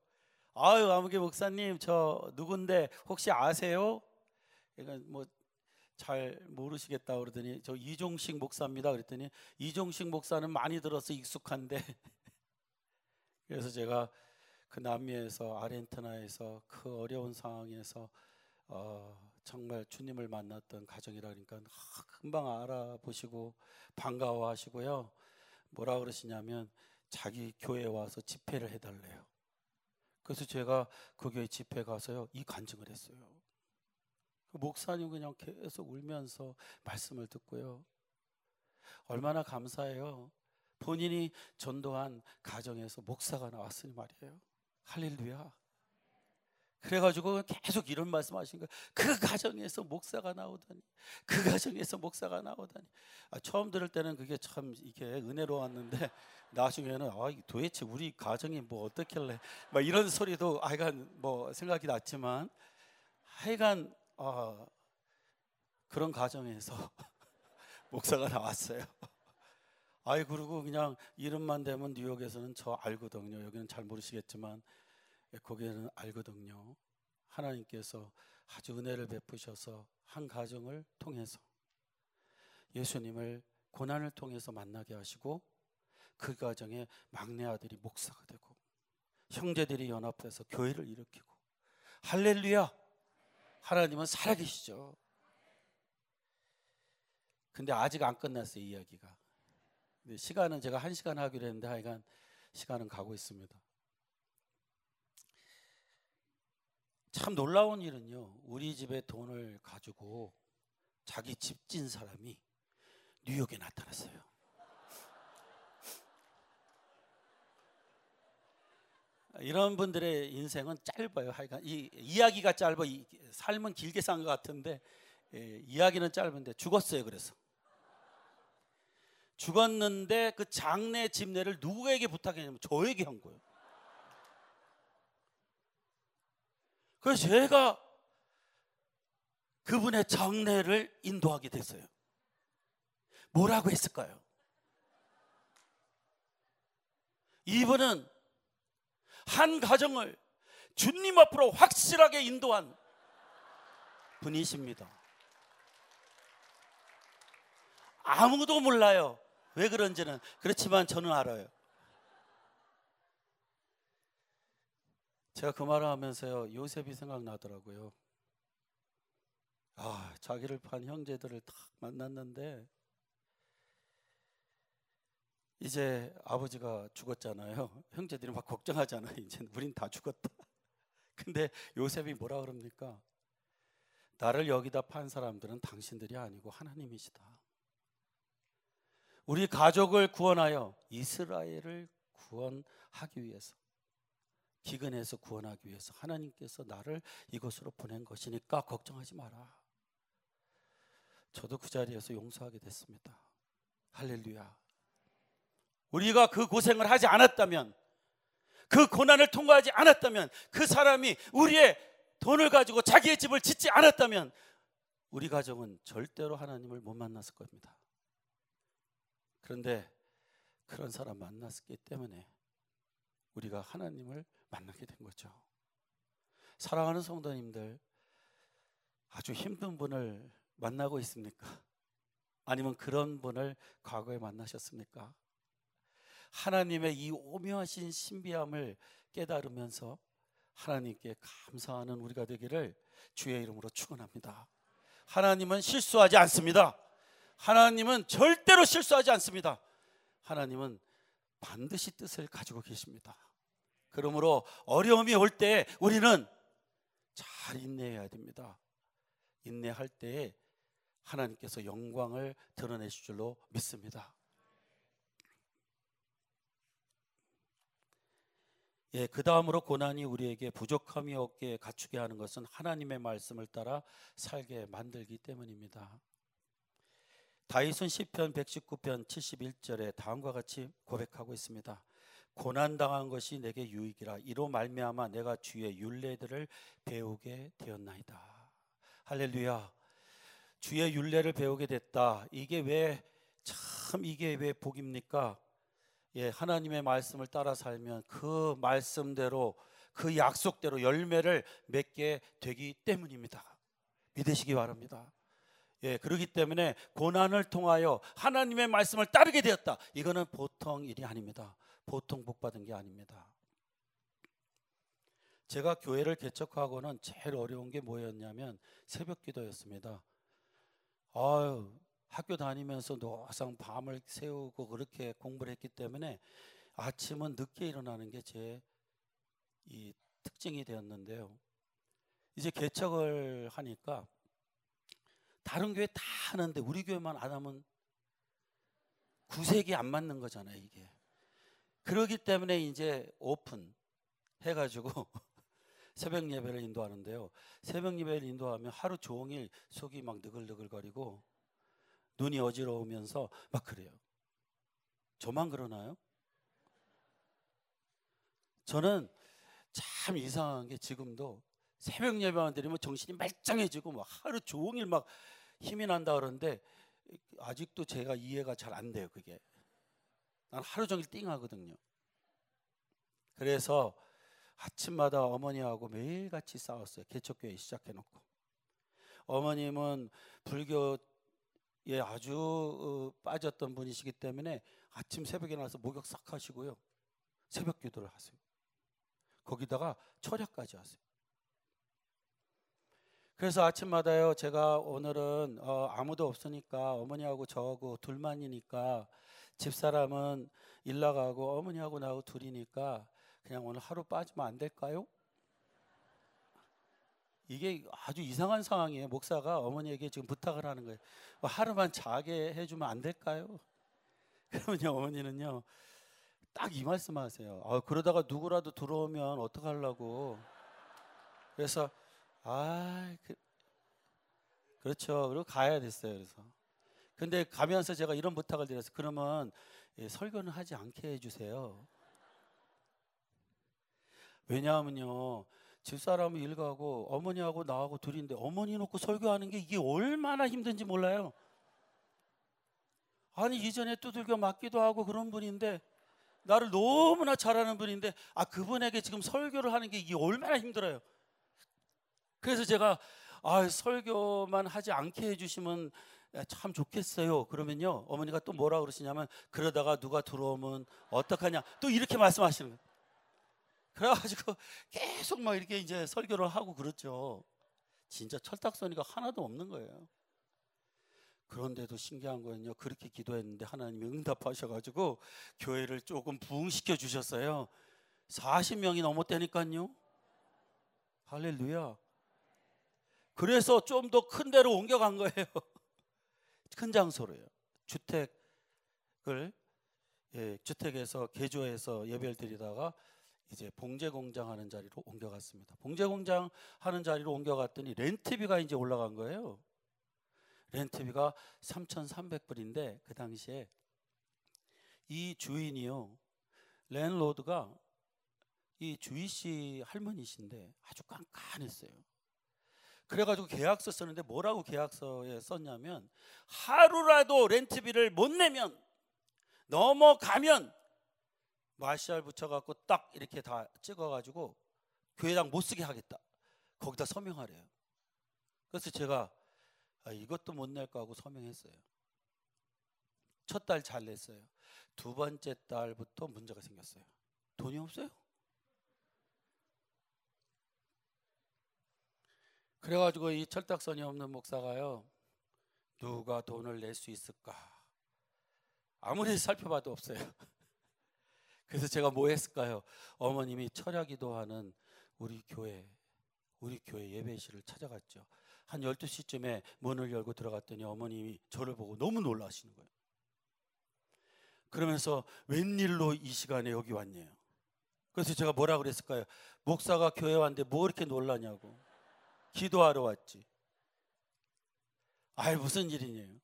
아유 아무개 목사님 저 누군데 혹시 아세요? 그러니까 뭐 잘 모르시겠다 그러더니 저 이종식 목사입니다 그랬더니 이종식 목사는 많이 들어서 익숙한데 그래서 제가 그 남미에서 아르헨티나에서 그 어려운 상황에서 어, 정말 주님을 만났던 가정이라 그러니까 금방 알아보시고 반가워하시고요 뭐라 그러시냐면 자기 교회에 와서 집회를 해달래요. 그래서 제가 그 교회 집회 가서요 이 간증을 했어요. 그 목사님 그냥 계속 울면서 말씀을 듣고요. 얼마나 감사해요. 본인이 전도한 가정에서 목사가 나왔으니 말이에요. 할렐루야. 그래가지고 계속 이런 말씀 하신 거예요. 그 가정에서 목사가 나오다니, 그 가정에서 목사가 나오다니. 아, 처음 들을 때는 그게 참 이게 은혜로웠는데 나중에는 아 도대체 우리 가정이 뭐 어떻길래 막 이런 소리도 하여간 뭐 생각이 났지만 하여간 어, 그런 가정에서 목사가 나왔어요. 아이 그리고 그냥 이름만 되면 뉴욕에서는 저 알거든요. 여기는 잘 모르시겠지만 거기에는 알거든요. 하나님께서 아주 은혜를 베푸셔서 한 가정을 통해서 예수님을 고난을 통해서 만나게 하시고 그 가정에 막내 아들이 목사가 되고 형제들이 연합해서 교회를 일으키고 할렐루야 하나님은 살아계시죠. 근데 아직 안 끝났어요 이야기가. 시간은 제가 한 시간 하기로 했는데 하여간 시간은 가고 있습니다. 참 놀라운 일은요. 우리 집에 돈을 가지고 자기 집진 사람이 뉴욕에 나타났어요. 이런 분들의 인생은 짧아요. 하여간 이 이야기가 짧아. 이, 삶은 길게 산 것 같은데 예, 이야기는 짧은데 죽었어요. 그래서 죽었는데 그 장례 집례를 누구에게 부탁했냐면 저에게 한 거예요. 그래서 제가 그분의 장례를 인도하게 됐어요. 뭐라고 했을까요? 이분은 한 가정을 주님 앞으로 확실하게 인도한 분이십니다. 아무도 몰라요. 왜 그런지는. 그렇지만 저는 알아요. 제가 그 말을 하면서요, 요셉이 생각나더라고요. 아, 자기를 판 형제들을 딱 만났는데, 이제 아버지가 죽었잖아요. 형제들이 막 걱정하잖아요. 이제 우린 다 죽었다. 근데 요셉이 뭐라 그럽니까? 나를 여기다 판 사람들은 당신들이 아니고 하나님이시다. 우리 가족을 구원하여 이스라엘을 구원하기 위해서 기근에서 구원하기 위해서 하나님께서 나를 이곳으로 보낸 것이니까 걱정하지 마라. 저도 그 자리에서 용서하게 됐습니다. 할렐루야. 우리가 그 고생을 하지 않았다면 그 고난을 통과하지 않았다면 그 사람이 우리의 돈을 가지고 자기의 집을 짓지 않았다면 우리 가정은 절대로 하나님을 못 만났을 겁니다. 그런데 그런 사람 만났기 때문에 우리가 하나님을 만나게 된 거죠. 사랑하는 성도님들, 아주 힘든 분을 만나고 있습니까? 아니면 그런 분을 과거에 만나셨습니까? 하나님의 이 오묘하신 신비함을 깨달으면서 하나님께 감사하는 우리가 되기를 주의 이름으로 축원합니다. 하나님은 실수하지 않습니다. 하나님은 절대로 실수하지 않습니다. 하나님은 반드시 뜻을 가지고 계십니다. 그러므로 어려움이 올 때 우리는 잘 인내해야 됩니다. 인내할 때에 하나님께서 영광을 드러내실 줄로 믿습니다. 예, 그 다음으로 고난이 우리에게 부족함이 없게 갖추게 하는 것은 하나님의 말씀을 따라 살게 만들기 때문입니다. 다윗은 시편 119편 71절에 다음과 같이 고백하고 있습니다. 고난 당한 것이 내게 유익이라 이로 말미암아 내가 주의 율례들을 배우게 되었나이다. 할렐루야. 주의 율례를 배우게 됐다. 이게 왜 참 이게 왜 복입니까? 예, 하나님의 말씀을 따라 살면 그 말씀대로 그 약속대로 열매를 맺게 되기 때문입니다. 믿으시기 바랍니다. 예, 그러기 때문에 고난을 통하여 하나님의 말씀을 따르게 되었다. 이거는 보통 일이 아닙니다. 보통 복 받은 게 아닙니다. 제가 교회를 개척하고는 제일 어려운 게 뭐였냐면 새벽 기도였습니다. 아유, 학교 다니면서 노상 밤을 새우고 그렇게 공부를 했기 때문에 아침은 늦게 일어나는 게 제 이 특징이 되었는데요. 이제 개척을 하니까 다른 교회 다 하는데 우리 교회만 안 하면 구색이 안 맞는 거잖아요, 이게. 그러기 때문에 이제 오픈 해가지고 새벽 예배를 인도하는데요. 새벽 예배를 인도하면 하루 종일 속이 막 느글느글거리고 눈이 어지러우면서 막 그래요. 저만 그러나요? 저는 참 이상한 게 지금도 새벽 예배만 드리면 정신이 말짱해지고 막 하루 종일 막 힘이 난다 그러는데 아직도 제가 이해가 잘 안 돼요 그게 난 하루 종일 띵하거든요 그래서 아침마다 어머니하고 매일같이 싸웠어요 개척교회 시작해 놓고 어머님은 불교 예, 아주 어, 빠졌던 분이시기 때문에 아침 새벽에 나서 목욕 싹 하시고요. 새벽 기도를 하세요. 거기다가 철야까지 하세요. 그래서 아침마다요 제가 오늘은 어, 아무도 없으니까 어머니하고 저하고 둘만이니까 집사람은 일 나가고 어머니하고 나하고 둘이니까 그냥 오늘 하루 빠지면 안 될까요? 이게 아주 이상한 상황이에요. 목사가 어머니에게 지금 부탁을 하는 거예요. 뭐 하루만 자게 해주면 안 될까요? 그러면요 어머니는요 딱 이 말씀하세요. 아, 그러다가 누구라도 들어오면 어떡하려고. 그래서 아 그, 그렇죠. 그리고 가야 됐어요. 그래서 근데 가면서 제가 이런 부탁을 드렸어요. 그러면 예, 설교는 하지 않게 해주세요. 왜냐하면요. 집사람은 일 가고 어머니하고 나하고 둘인데 어머니 놓고 설교하는 게 이게 얼마나 힘든지 몰라요. 아니 이전에 두들겨 맞기도 하고 그런 분인데 나를 너무나 잘하는 분인데 아 그분에게 지금 설교를 하는 게 이게 얼마나 힘들어요. 그래서 제가 아 설교만 하지 않게 해주시면 참 좋겠어요. 그러면요 어머니가 또 뭐라 그러시냐면 그러다가 누가 들어오면 어떡하냐 또 이렇게 말씀하시는 거예요. 그래가지고 계속 막 이렇게 이제 설교를 하고 그렇죠. 진짜 철딱서니가 하나도 없는 거예요. 그런데도 신기한 거는요. 그렇게 기도했는데 하나님이 응답하셔가지고 교회를 조금 부흥시켜 주셨어요. 40명이 넘었다니까요. 할렐루야. 그래서 좀 더 큰 데로 옮겨간 거예요. 큰 장소로요. 주택을 예, 주택에서 개조해서 예배를 드리다가 이제 봉제 공장 하는 자리로 옮겨갔습니다. 봉제 공장 하는 자리로 옮겨갔더니 렌트비가 이제 올라간 거예요. 렌트비가 3,300불인데 그 당시에 이 주인이요. 랜로드가 이 주희 씨 할머니신데 아주 깐깐했어요. 그래가지고 계약서 썼는데 뭐라고 계약서에 썼냐면 하루라도 렌트비를 못 내면 넘어가면 마샬 붙여갖고 딱 이렇게 다 찍어가지고 교회당 못 쓰게 하겠다. 거기다 서명하래요. 그래서 제가 아, 이것도 못 낼까 하고 서명했어요. 첫 달 잘 냈어요. 두 번째 달부터 문제가 생겼어요. 돈이 없어요. 그래가지고 이 철딱선이 없는 목사가요. 누가 돈을 낼 수 있을까? 아무리 살펴봐도 없어요. 그래서 제가 뭐 했을까요? 어머님이 철야 기도하는 우리 교회, 우리 교회 예배실을 찾아갔죠. 한 12시쯤에 문을 열고 들어갔더니 어머님이 저를 보고 너무 놀라시는 거예요. 그러면서 웬일로 이 시간에 여기 왔냐요. 그래서 제가 뭐라 그랬을까요? 목사가 교회 왔는데 뭐 이렇게 놀라냐고. 기도하러 왔지. 아이 무슨 일이냐요.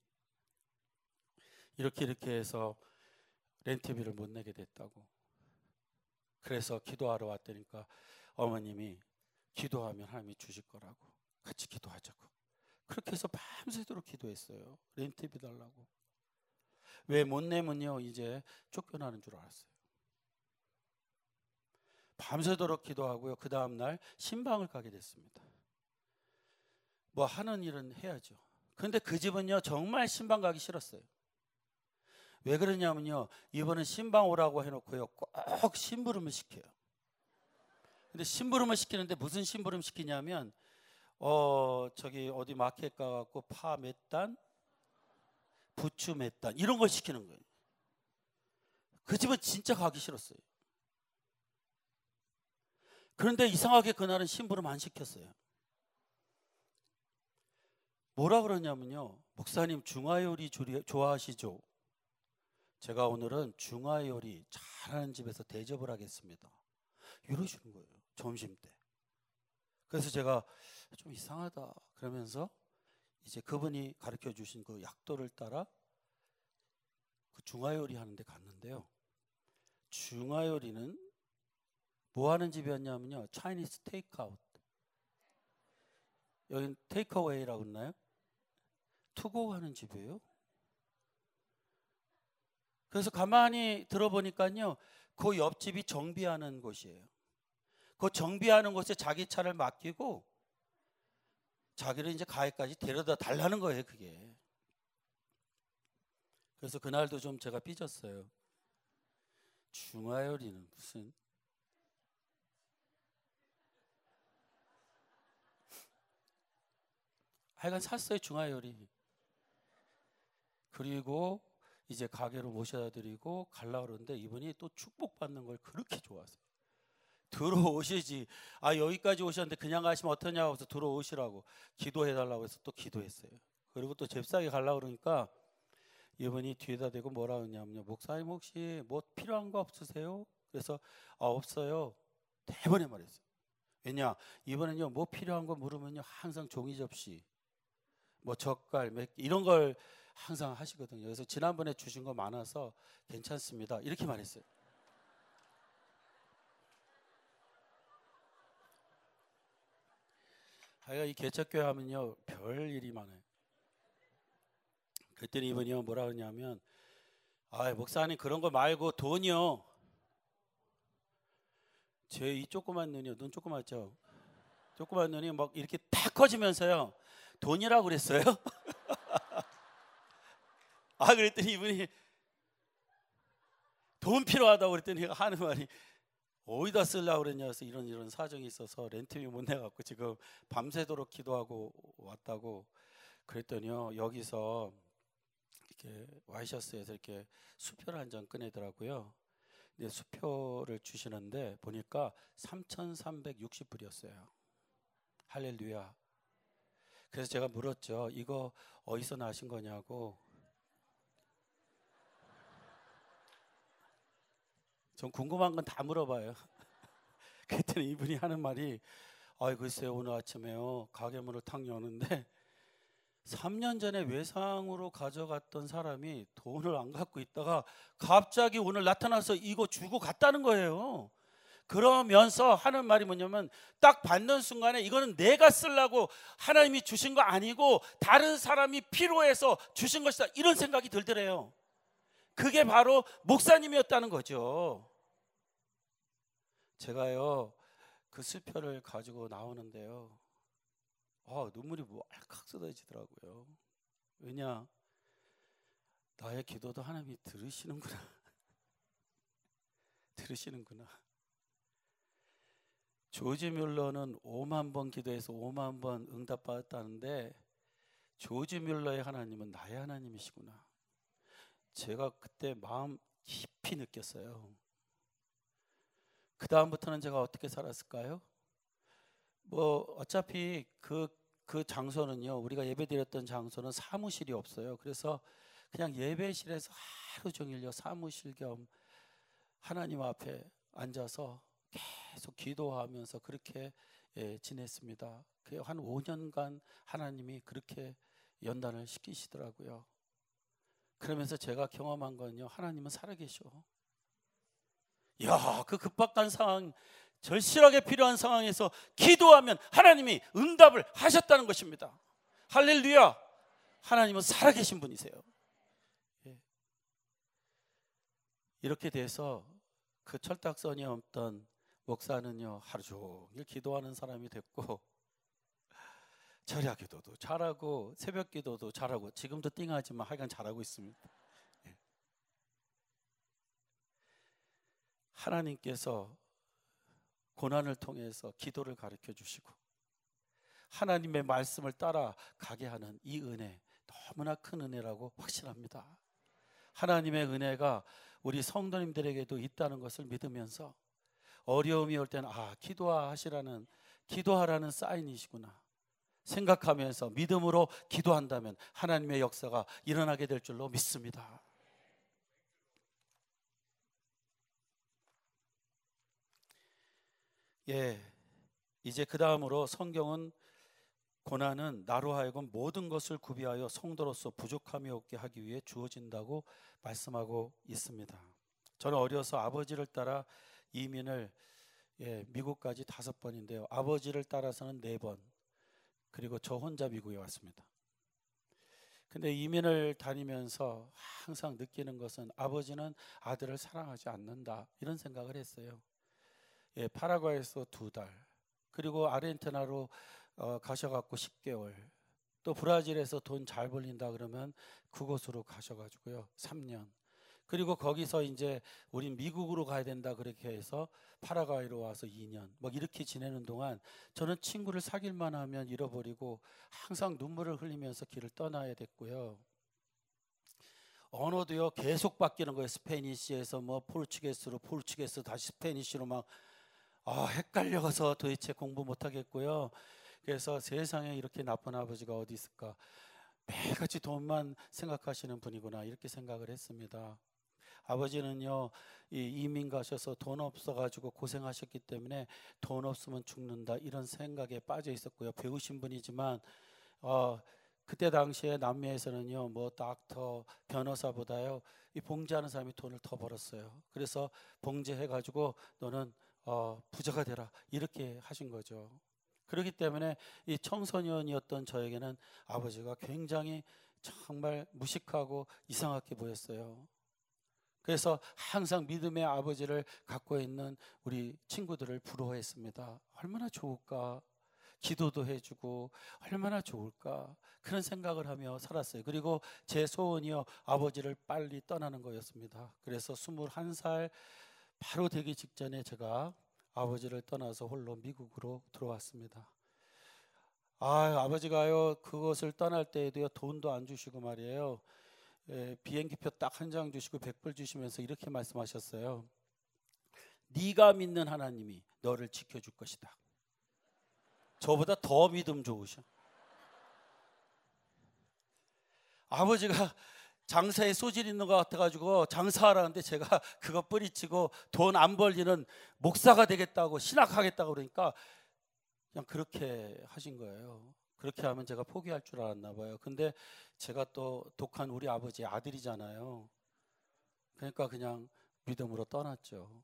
이렇게 이렇게 해서 렌트비를 못 내게 됐다고. 그래서 기도하러 왔다니까 어머님이 기도하면 하나님이 주실 거라고. 같이 기도하자고. 그렇게 해서 밤새도록 기도했어요. 렌트비 달라고. 왜 못 내면요 이제 쫓겨나는 줄 알았어요. 밤새도록 기도하고요. 그 다음 날 신방을 가게 됐습니다. 뭐 하는 일은 해야죠. 근데 그 집은요 정말 신방 가기 싫었어요. 왜 그러냐면요 이번엔 신방 오라고 해놓고요 꼭 심부름을 시켜요. 근데 심부름을 시키는데 무슨 심부름 시키냐면 어 저기 어디 마켓 가갖고 파 몇 단, 부추 몇 단 이런 걸 시키는 거예요. 그 집은 진짜 가기 싫었어요. 그런데 이상하게 그날은 심부름 안 시켰어요. 뭐라 그러냐면요. 목사님 중화요리 좋아하시죠? 제가 오늘은 중화 요리 잘하는 집에서 대접을 하겠습니다. 이러시는 거예요. 점심 때. 그래서 제가 좀 이상하다 그러면서 이제 그분이 가르쳐 주신 그 약도를 따라 그 중화요리 하는데 갔는데요. 중화요리는 뭐 하는 집이었냐면요. 차이니스 테이크아웃. 여긴 테이크어웨이라고 했나요? 투고 하는 집이에요. 그래서 가만히 들어보니까요. 그 옆집이 정비하는 곳이에요. 그 정비하는 곳에 자기 차를 맡기고 자기를 이제 가게까지 데려다 달라는 거예요, 그게. 그래서 그날도 좀 제가 삐졌어요. 중화요리는 무슨 하여간 샀어요 중화요리 그리고 이제 가게로 모셔다 드리고 갈라 그러는데 이분이 또 축복받는 걸 그렇게 좋아하세요. 들어오시지. 아 여기까지 오셨는데 그냥 가시면 어떠냐고 해서 들어오시라고 기도해 달라고 해서 또 기도했어요. 그리고 또 잽싸게 갈라 그러니까 이분이 뒤에다 대고 뭐라 그러냐면요. 목사님 혹시 뭐 필요한 거 없으세요? 그래서 아 없어요. 대번에 말했어요. 왜냐 이번엔요 뭐 필요한 거 물으면요 항상 종이 접시, 뭐 젓갈, 몇 이런 걸 항상 하시거든요. 그래서 지난번에 주신 거 많아서 괜찮습니다. 이렇게 말했어요. 하여간 이 개척교회 하면요 별 일이 많아요. 그랬더니 이분이요 뭐라 그러냐면 아 목사님 그런 거 말고 돈이요. 제 이 조그만 눈이요 눈 조그맣죠. 조그만 눈이 막 이렇게 딱 커지면서요 돈이라고 그랬어요. 아 그랬더니 이분이 돈 필요하다고 그랬더니 하는 말이 어디다 쓰려고 그랬냐 해서 이런 이런 사정이 있어서 렌트비 못 내갖고 지금 밤새도록 기도하고 왔다고 그랬더니요 여기서 이렇게 와이셔스에서 이렇게 수표를 한 장 꺼내더라고요. 근데 수표를 주시는데 보니까 3,360불이었어요. 할렐루야. 그래서 제가 물었죠. 이거 어디서 나신 거냐고. 전 궁금한 건 다 물어봐요. 그랬더니 이분이 하는 말이 아이 글쎄요 오늘 아침에요 가게 문을 탁 여는데 3년 전에 외상으로 가져갔던 사람이 돈을 안 갖고 있다가 갑자기 오늘 나타나서 이거 주고 갔다는 거예요. 그러면서 하는 말이 뭐냐면 딱 받는 순간에 이거는 내가 쓰려고 하나님이 주신 거 아니고 다른 사람이 필요해서 주신 것이다. 이런 생각이 들더래요. 그게 바로 목사님이었다는 거죠. 제가요 그 수표를 가지고 나오는데요. 아, 눈물이 뭐알칵 쏟아지더라고요. 왜냐? 나의 기도도 하나님이 들으시는구나. 들으시는구나. 조지 뮬러는 5만 번 기도해서 5만 번 응답받았다는데 조지 뮬러의 하나님은 나의 하나님이시구나. 제가 그때 마음 깊이 느꼈어요. 그 다음부터는 제가 어떻게 살았을까요? 뭐 어차피 그, 그 장소는요 우리가 예배드렸던 장소는 사무실이 없어요. 그래서 그냥 예배실에서 하루 종일요 사무실 겸 하나님 앞에 앉아서 계속 기도하면서 그렇게 예, 지냈습니다. 한 5년간 하나님이 그렇게 연단을 시키시더라고요. 그러면서 제가 경험한 건요 하나님은 살아계셔. 야, 그 급박한 상황, 절실하게 필요한 상황에서 기도하면 하나님이 응답을 하셨다는 것입니다. 할렐루야! 하나님은 살아계신 분이세요. 예. 이렇게 돼서 그 철딱선이 없던 목사는요 하루 종일 기도하는 사람이 됐고 절야 기도도 잘하고 새벽 기도도 잘하고 지금도 띵하지만 하여간 잘하고 있습니다. 하나님께서 고난을 통해서 기도를 가르쳐 주시고 하나님의 말씀을 따라 가게 하는 이 은혜 너무나 큰 은혜라고 확신합니다. 하나님의 은혜가 우리 성도님들에게도 있다는 것을 믿으면서 어려움이 올 때는 아 기도하시라는 기도하라는 사인이시구나 생각하면서 믿음으로 기도한다면 하나님의 역사가 일어나게 될 줄로 믿습니다. 예, 이제 그 다음으로 성경은 고난은 나로 하여금 모든 것을 구비하여 성도로서 부족함이 없게 하기 위해 주어진다고 말씀하고 있습니다. 저는 어려서 아버지를 따라 이민을 예, 미국까지 다섯 번인데요. 아버지를 따라서는 네 번, 그리고 저 혼자 미국에 왔습니다. 근데 이민을 다니면서 항상 느끼는 것은 아버지는 아들을 사랑하지 않는다 이런 생각을 했어요. 예, 파라과이에서 두 달, 그리고 아르헨티나로 어, 가셔갖고 10개월, 또 브라질에서 돈 잘 벌린다 그러면 그곳으로 가셔가지고요 3년, 그리고 거기서 이제 우린 미국으로 가야 된다 그렇게 해서 파라과이로 와서 2년 뭐 이렇게 지내는 동안 저는 친구를 사귈만 하면 잃어버리고 항상 눈물을 흘리면서 길을 떠나야 됐고요. 언어도요 계속 바뀌는 거예요. Spanish에서 뭐 Portuguese로 Portuguese 다시 Spanish로 막 아, 헷갈려서 도대체 공부 못 하겠고요. 그래서 세상에 이렇게 나쁜 아버지가 어디 있을까? 매일같이 돈만 생각하시는 분이구나 이렇게 생각을 했습니다. 아버지는요 이민 가셔서 돈 없어 가지고 고생하셨기 때문에 돈 없으면 죽는다 이런 생각에 빠져 있었고요. 배우신 분이지만 어, 그때 당시에 남미에서는요 뭐 닥터 변호사보다요 이 봉제하는 사람이 돈을 더 벌었어요. 그래서 봉제해 가지고 너는 어, 부자가 되라 이렇게 하신 거죠. 그렇기 때문에 이 청소년이었던 저에게는 아버지가 굉장히 정말 무식하고 이상하게 보였어요. 그래서 항상 믿음의 아버지를 갖고 있는 우리 친구들을 부러워했습니다. 얼마나 좋을까? 기도도 해주고 얼마나 좋을까 그런 생각을 하며 살았어요. 그리고 제 소원이요 아버지를 빨리 떠나는 거였습니다. 그래서 21살 바로 되기 직전에 제가 아버지를 떠나서 홀로 미국으로 들어왔습니다. 아, 아버지가요 그것을 떠날 때에도요 돈도 안 주시고 말이에요. 예, 비행기표 딱 한 장 주시고 백불 주시면서 이렇게 말씀하셨어요. 네가 믿는 하나님이 너를 지켜줄 것이다. 저보다 더 믿음 좋으셔. 아버지가 장사에 소질 있는 것 같아가지고 장사하라는데 제가 그거 뿌리치고 돈 안 벌리는 목사가 되겠다고 신학하겠다고 그러니까 그냥 그렇게 하신 거예요. 그렇게 하면 제가 포기할 줄 알았나 봐요. 근데 제가 또 독한 우리 아버지 아들이잖아요. 그러니까 그냥 믿음으로 떠났죠.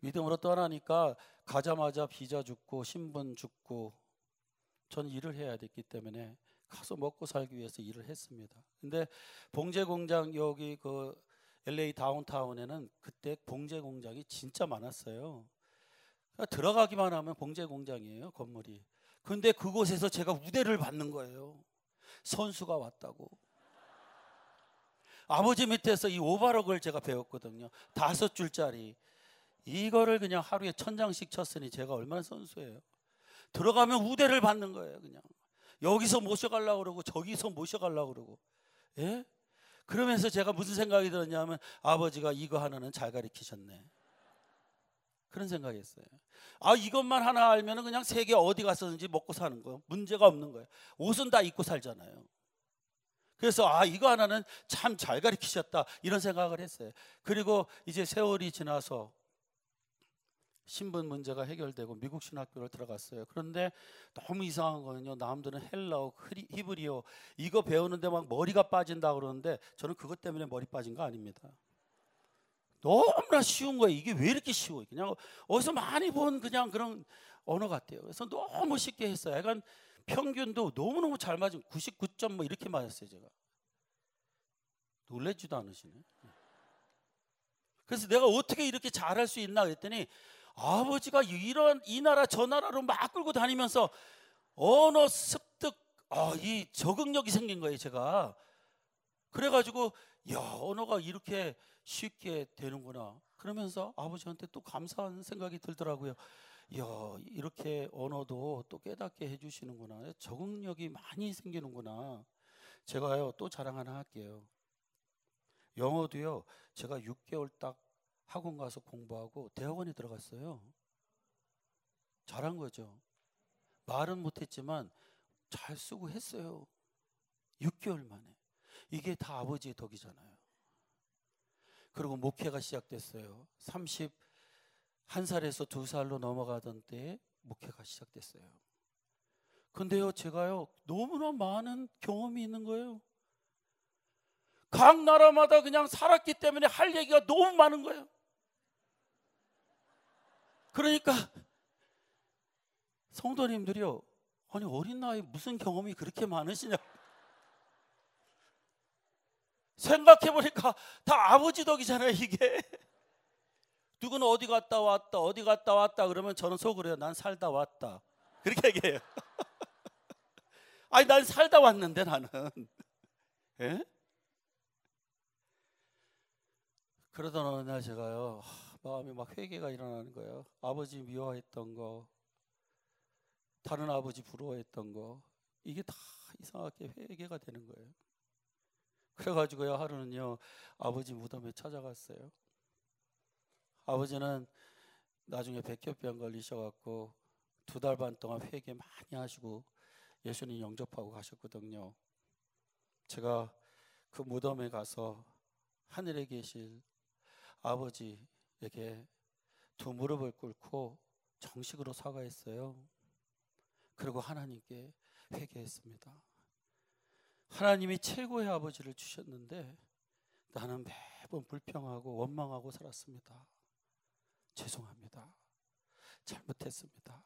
믿음으로 떠나니까 가자마자 비자 죽고 신분 죽고 저는 일을 해야 됐기 때문에 가서 먹고 살기 위해서 일을 했습니다. 근데 봉제 공장 여기 그 LA 다운타운에는 그때 봉제 공장이 진짜 많았어요. 그러니까 들어가기만 하면 봉제 공장이에요, 건물이. 근데 그곳에서 제가 우대를 받는 거예요. 선수가 왔다고. 아버지 밑에서 이 오바록을 제가 배웠거든요. 다섯 줄짜리. 이거를 그냥 하루에 천 장씩 쳤으니 제가 얼마나 선수예요. 들어가면 우대를 받는 거예요, 그냥. 여기서 모셔가려고 그러고 저기서 모셔가려고 그러고. 예? 그러면서 제가 무슨 생각이 들었냐면 아버지가 이거 하나는 잘 가르치셨네. 그런 생각이 했어요. 아, 이것만 하나 알면 그냥 세계 어디 갔었는지 먹고 사는 거 문제가 없는 거예요. 옷은 다 입고 살잖아요. 그래서 아, 이거 하나는 참 잘 가르치셨다. 이런 생각을 했어요. 그리고 이제 세월이 지나서 신분 문제가 해결되고 미국 신학교를 들어갔어요. 그런데 너무 이상한 거는요. 남들은 헬라어, 히브리어 이거 배우는데 막 머리가 빠진다 그러는데 저는 그것 때문에 머리 빠진 거 아닙니다. 너무나 쉬운 거예요. 이게 왜 이렇게 쉬워? 그냥 어디서 많이 본 그냥 그런 언어 같아요. 그래서 너무 쉽게 했어요. 약간 평균도 너무너무 잘 맞은 99점 뭐 이렇게 맞았어요, 제가. 놀래지도 않으시네. 그래서 내가 어떻게 이렇게 잘할 수 있나 그랬더니 아버지가 이런 이 나라 저 나라로 막 끌고 다니면서 언어 습득 아, 이 적응력이 생긴 거예요, 제가. 그래 가지고 야 언어가 이렇게 쉽게 되는구나. 그러면서 아버지한테 또 감사한 생각이 들더라고요. 야 이렇게 언어도 또 깨닫게 해주시는구나. 적응력이 많이 생기는구나. 제가요 또 자랑 하나 할게요. 영어도요 제가 6개월 딱 학원 가서 공부하고 대학원에 들어갔어요. 잘한 거죠. 말은 못했지만 잘 쓰고 했어요. 6개월 만에. 이게 다 아버지의 덕이잖아요. 그리고 목회가 시작됐어요. 31살에서 2살로 넘어가던 때에 목회가 시작됐어요. 근데요, 제가요, 너무나 많은 경험이 있는 거예요. 각 나라마다 그냥 살았기 때문에 할 얘기가 너무 많은 거예요. 그러니까 성도님들이요. 아니 어린 나이 무슨 경험이 그렇게 많으시냐? 생각해 보니까 다 아버지 덕이잖아요, 이게. 누구는 어디 갔다 왔다, 어디 갔다 왔다 그러면 저는 속으로요. 난 살다 왔다. 그렇게 얘기해요. 아니 난 살다 왔는데 나는. 예? 그러던 어느 날 제가요 마음에 막 회개가 일어나는 거예요. 아버지 미워했던 거, 다른 아버지 부러워했던 거 이게 다 이상하게 회개가 되는 거예요. 그래가지고요 하루는요 아버지 무덤에 찾아갔어요. 아버지는 나중에 백혈병 걸리셔갖고 두 달 반 동안 회개 많이 하시고 예수님 영접하고 가셨거든요. 제가 그 무덤에 가서 하늘에 계실 아버지에게 두 무릎을 꿇고 정식으로 사과했어요. 그리고 하나님께 회개했습니다. 하나님이 최고의 아버지를 주셨는데 나는 매번 불평하고 원망하고 살았습니다. 죄송합니다. 잘못했습니다.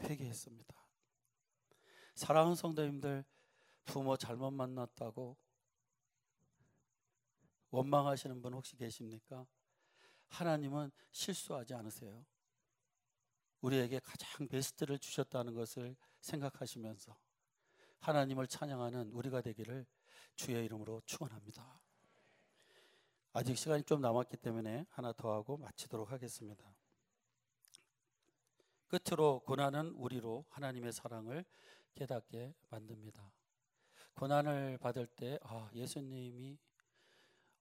회개했습니다. 사랑하는 성도님들, 부모 잘못 만났다고 원망하시는 분 혹시 계십니까? 하나님은 실수하지 않으세요. 우리에게 가장 베스트를 주셨다는 것을 생각하시면서 하나님을 찬양하는 우리가 되기를 주의 이름으로 축원합니다. 아직 시간이 좀 남았기 때문에 하나 더 하고 마치도록 하겠습니다. 끝으로 고난은 우리로 하나님의 사랑을 깨닫게 만듭니다. 고난을 받을 때 아, 예수님이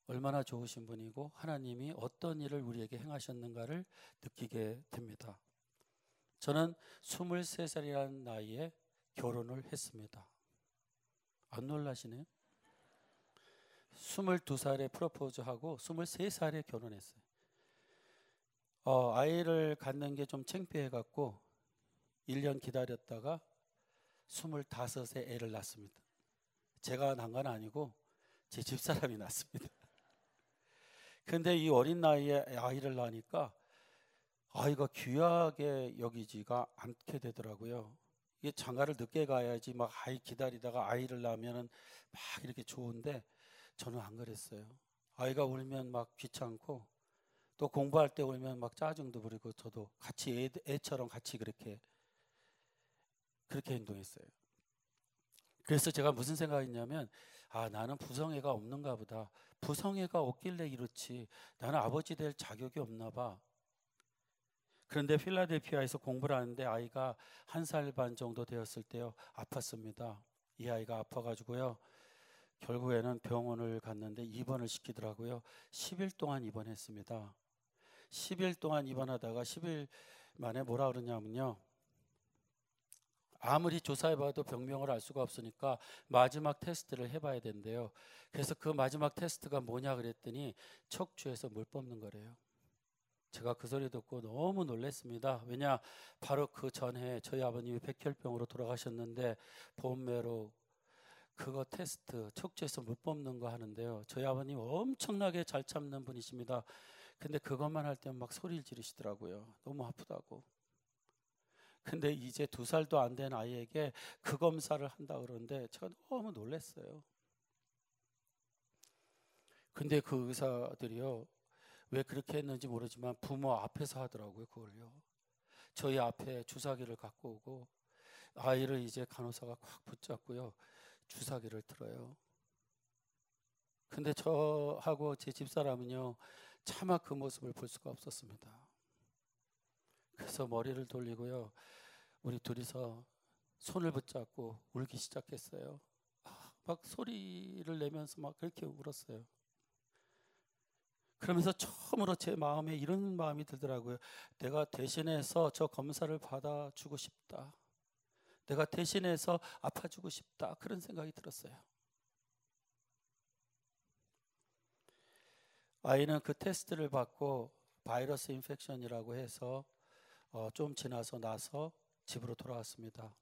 얼마나 좋으신 분이고 하나님이 어떤 일을 우리에게 행하셨는가를 느끼게 됩니다. 저는 23살이라는 나이에 결혼을 했습니다. 안 놀라시네요? 22살에 프로포즈하고 23살에 결혼했어요. 어, 아이를 갖는 게 좀 창피해 갖고 1년 기다렸다가 25세 애를 낳습니다. 제가 낳은 건 아니고 제 집사람이 낳습니다. 근데 이 어린 나이에 아이를 낳으니까 아이가 귀하게 여기지가 않게 되더라고요. 이게 장가를 늦게 가야지 막 아이 기다리다가 아이를 낳으면은 막 이렇게 좋은데 저는 안 그랬어요. 아이가 울면 막 귀찮고 또 공부할 때 울면 막 짜증도 부리고 저도 같이 애, 애처럼 같이 그렇게 그렇게 행동했어요. 그래서 제가 무슨 생각했냐면 아 나는 부성애가 없는가 보다. 부성애가 없길래 이렇지. 나는 아버지 될 자격이 없나 봐. 그런데 필라델피아에서 공부를 하는데 아이가 한 살 반 정도 되었을 때요 아팠습니다. 이 아이가 아파가지고요 결국에는 병원을 갔는데 입원을 시키더라고요. 10일 동안 입원했습니다. 10일 동안 입원하다가 10일 만에 뭐라 그러냐면요. 아무리 조사해봐도 병명을 알 수가 없으니까 마지막 테스트를 해봐야 된대요. 그래서 그 마지막 테스트가 뭐냐 그랬더니 척추에서 물 뽑는 거래요. 제가 그 소리 듣고 너무 놀랐습니다. 왜냐 바로 그 전에 저희 아버님이 백혈병으로 돌아가셨는데 본매로 그거 테스트 척추에서 물 뽑는 거 하는데요. 저희 아버님 엄청나게 잘 참는 분이십니다. 근데 그것만 할 때는 막 소리를 지르시더라고요. 너무 아프다고. 근데 이제 두 살도 안 된 아이에게 그 검사를 한다 그러는데 제가 너무 놀랐어요. 근데 그 의사들이요. 왜 그렇게 했는지 모르지만 부모 앞에서 하더라고요. 그걸요. 저희 앞에 주사기를 갖고 오고 아이를 이제 간호사가 꽉 붙잡고요. 주사기를 들어요. 근데 저하고 제 집사람은요. 차마 그 모습을 볼 수가 없었습니다. 그래서 머리를 돌리고요. 우리 둘이서 손을 붙잡고 울기 시작했어요. 아, 막 소리를 내면서 막 그렇게 울었어요. 그러면서 처음으로 제 마음에 이런 마음이 들더라고요. 내가 대신해서 저 검사를 받아주고 싶다. 내가 대신해서 아파주고 싶다. 그런 생각이 들었어요. 아이는 그 테스트를 받고 바이러스 infection이라고 해서 어, 좀 지나서 나서 집으로 돌아왔습니다.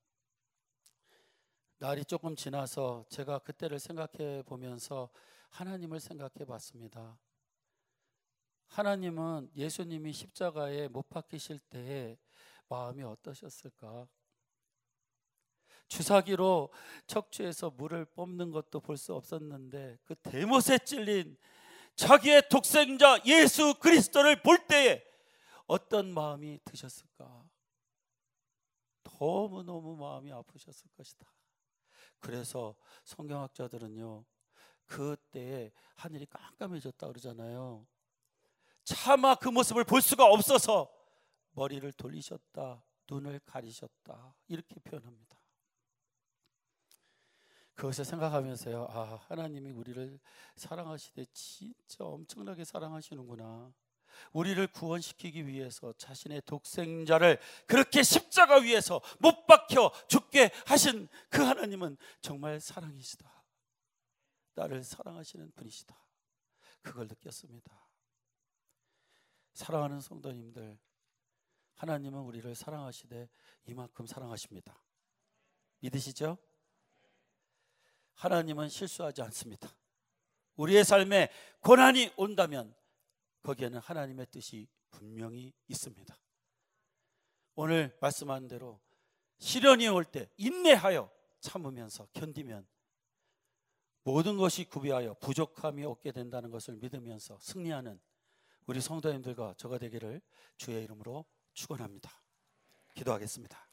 날이 조금 지나서 제가 그때를 생각해 보면서 하나님을 생각해 봤습니다. 하나님은 예수님이 십자가에 못 박히실 때에 마음이 어떠셨을까? 주사기로 척추에서 물을 뽑는 것도 볼 수 없었는데 그 대못에 찔린 자기의 독생자 예수 그리스도를 볼 때에 어떤 마음이 드셨을까? 너무너무 마음이 아프셨을 것이다. 그래서 성경학자들은요, 그때에 하늘이 깜깜해졌다 그러잖아요. 차마 그 모습을 볼 수가 없어서 머리를 돌리셨다, 눈을 가리셨다 이렇게 표현합니다. 그것을 생각하면서요, 아 하나님이 우리를 사랑하시되 진짜 엄청나게 사랑하시는구나. 우리를 구원시키기 위해서 자신의 독생자를 그렇게 십자가 위에서 못 박혀 죽게 하신 그 하나님은 정말 사랑이시다. 나를 사랑하시는 분이시다. 그걸 느꼈습니다. 사랑하는 성도님들, 하나님은 우리를 사랑하시되 이만큼 사랑하십니다. 믿으시죠? 하나님은 실수하지 않습니다. 우리의 삶에 고난이 온다면 거기에는 하나님의 뜻이 분명히 있습니다. 오늘 말씀한 대로 시련이 올 때 인내하여 참으면서 견디면 모든 것이 구비하여 부족함이 없게 된다는 것을 믿으면서 승리하는 우리 성도님들과 저가 되기를 주의 이름으로 축원합니다. 기도하겠습니다.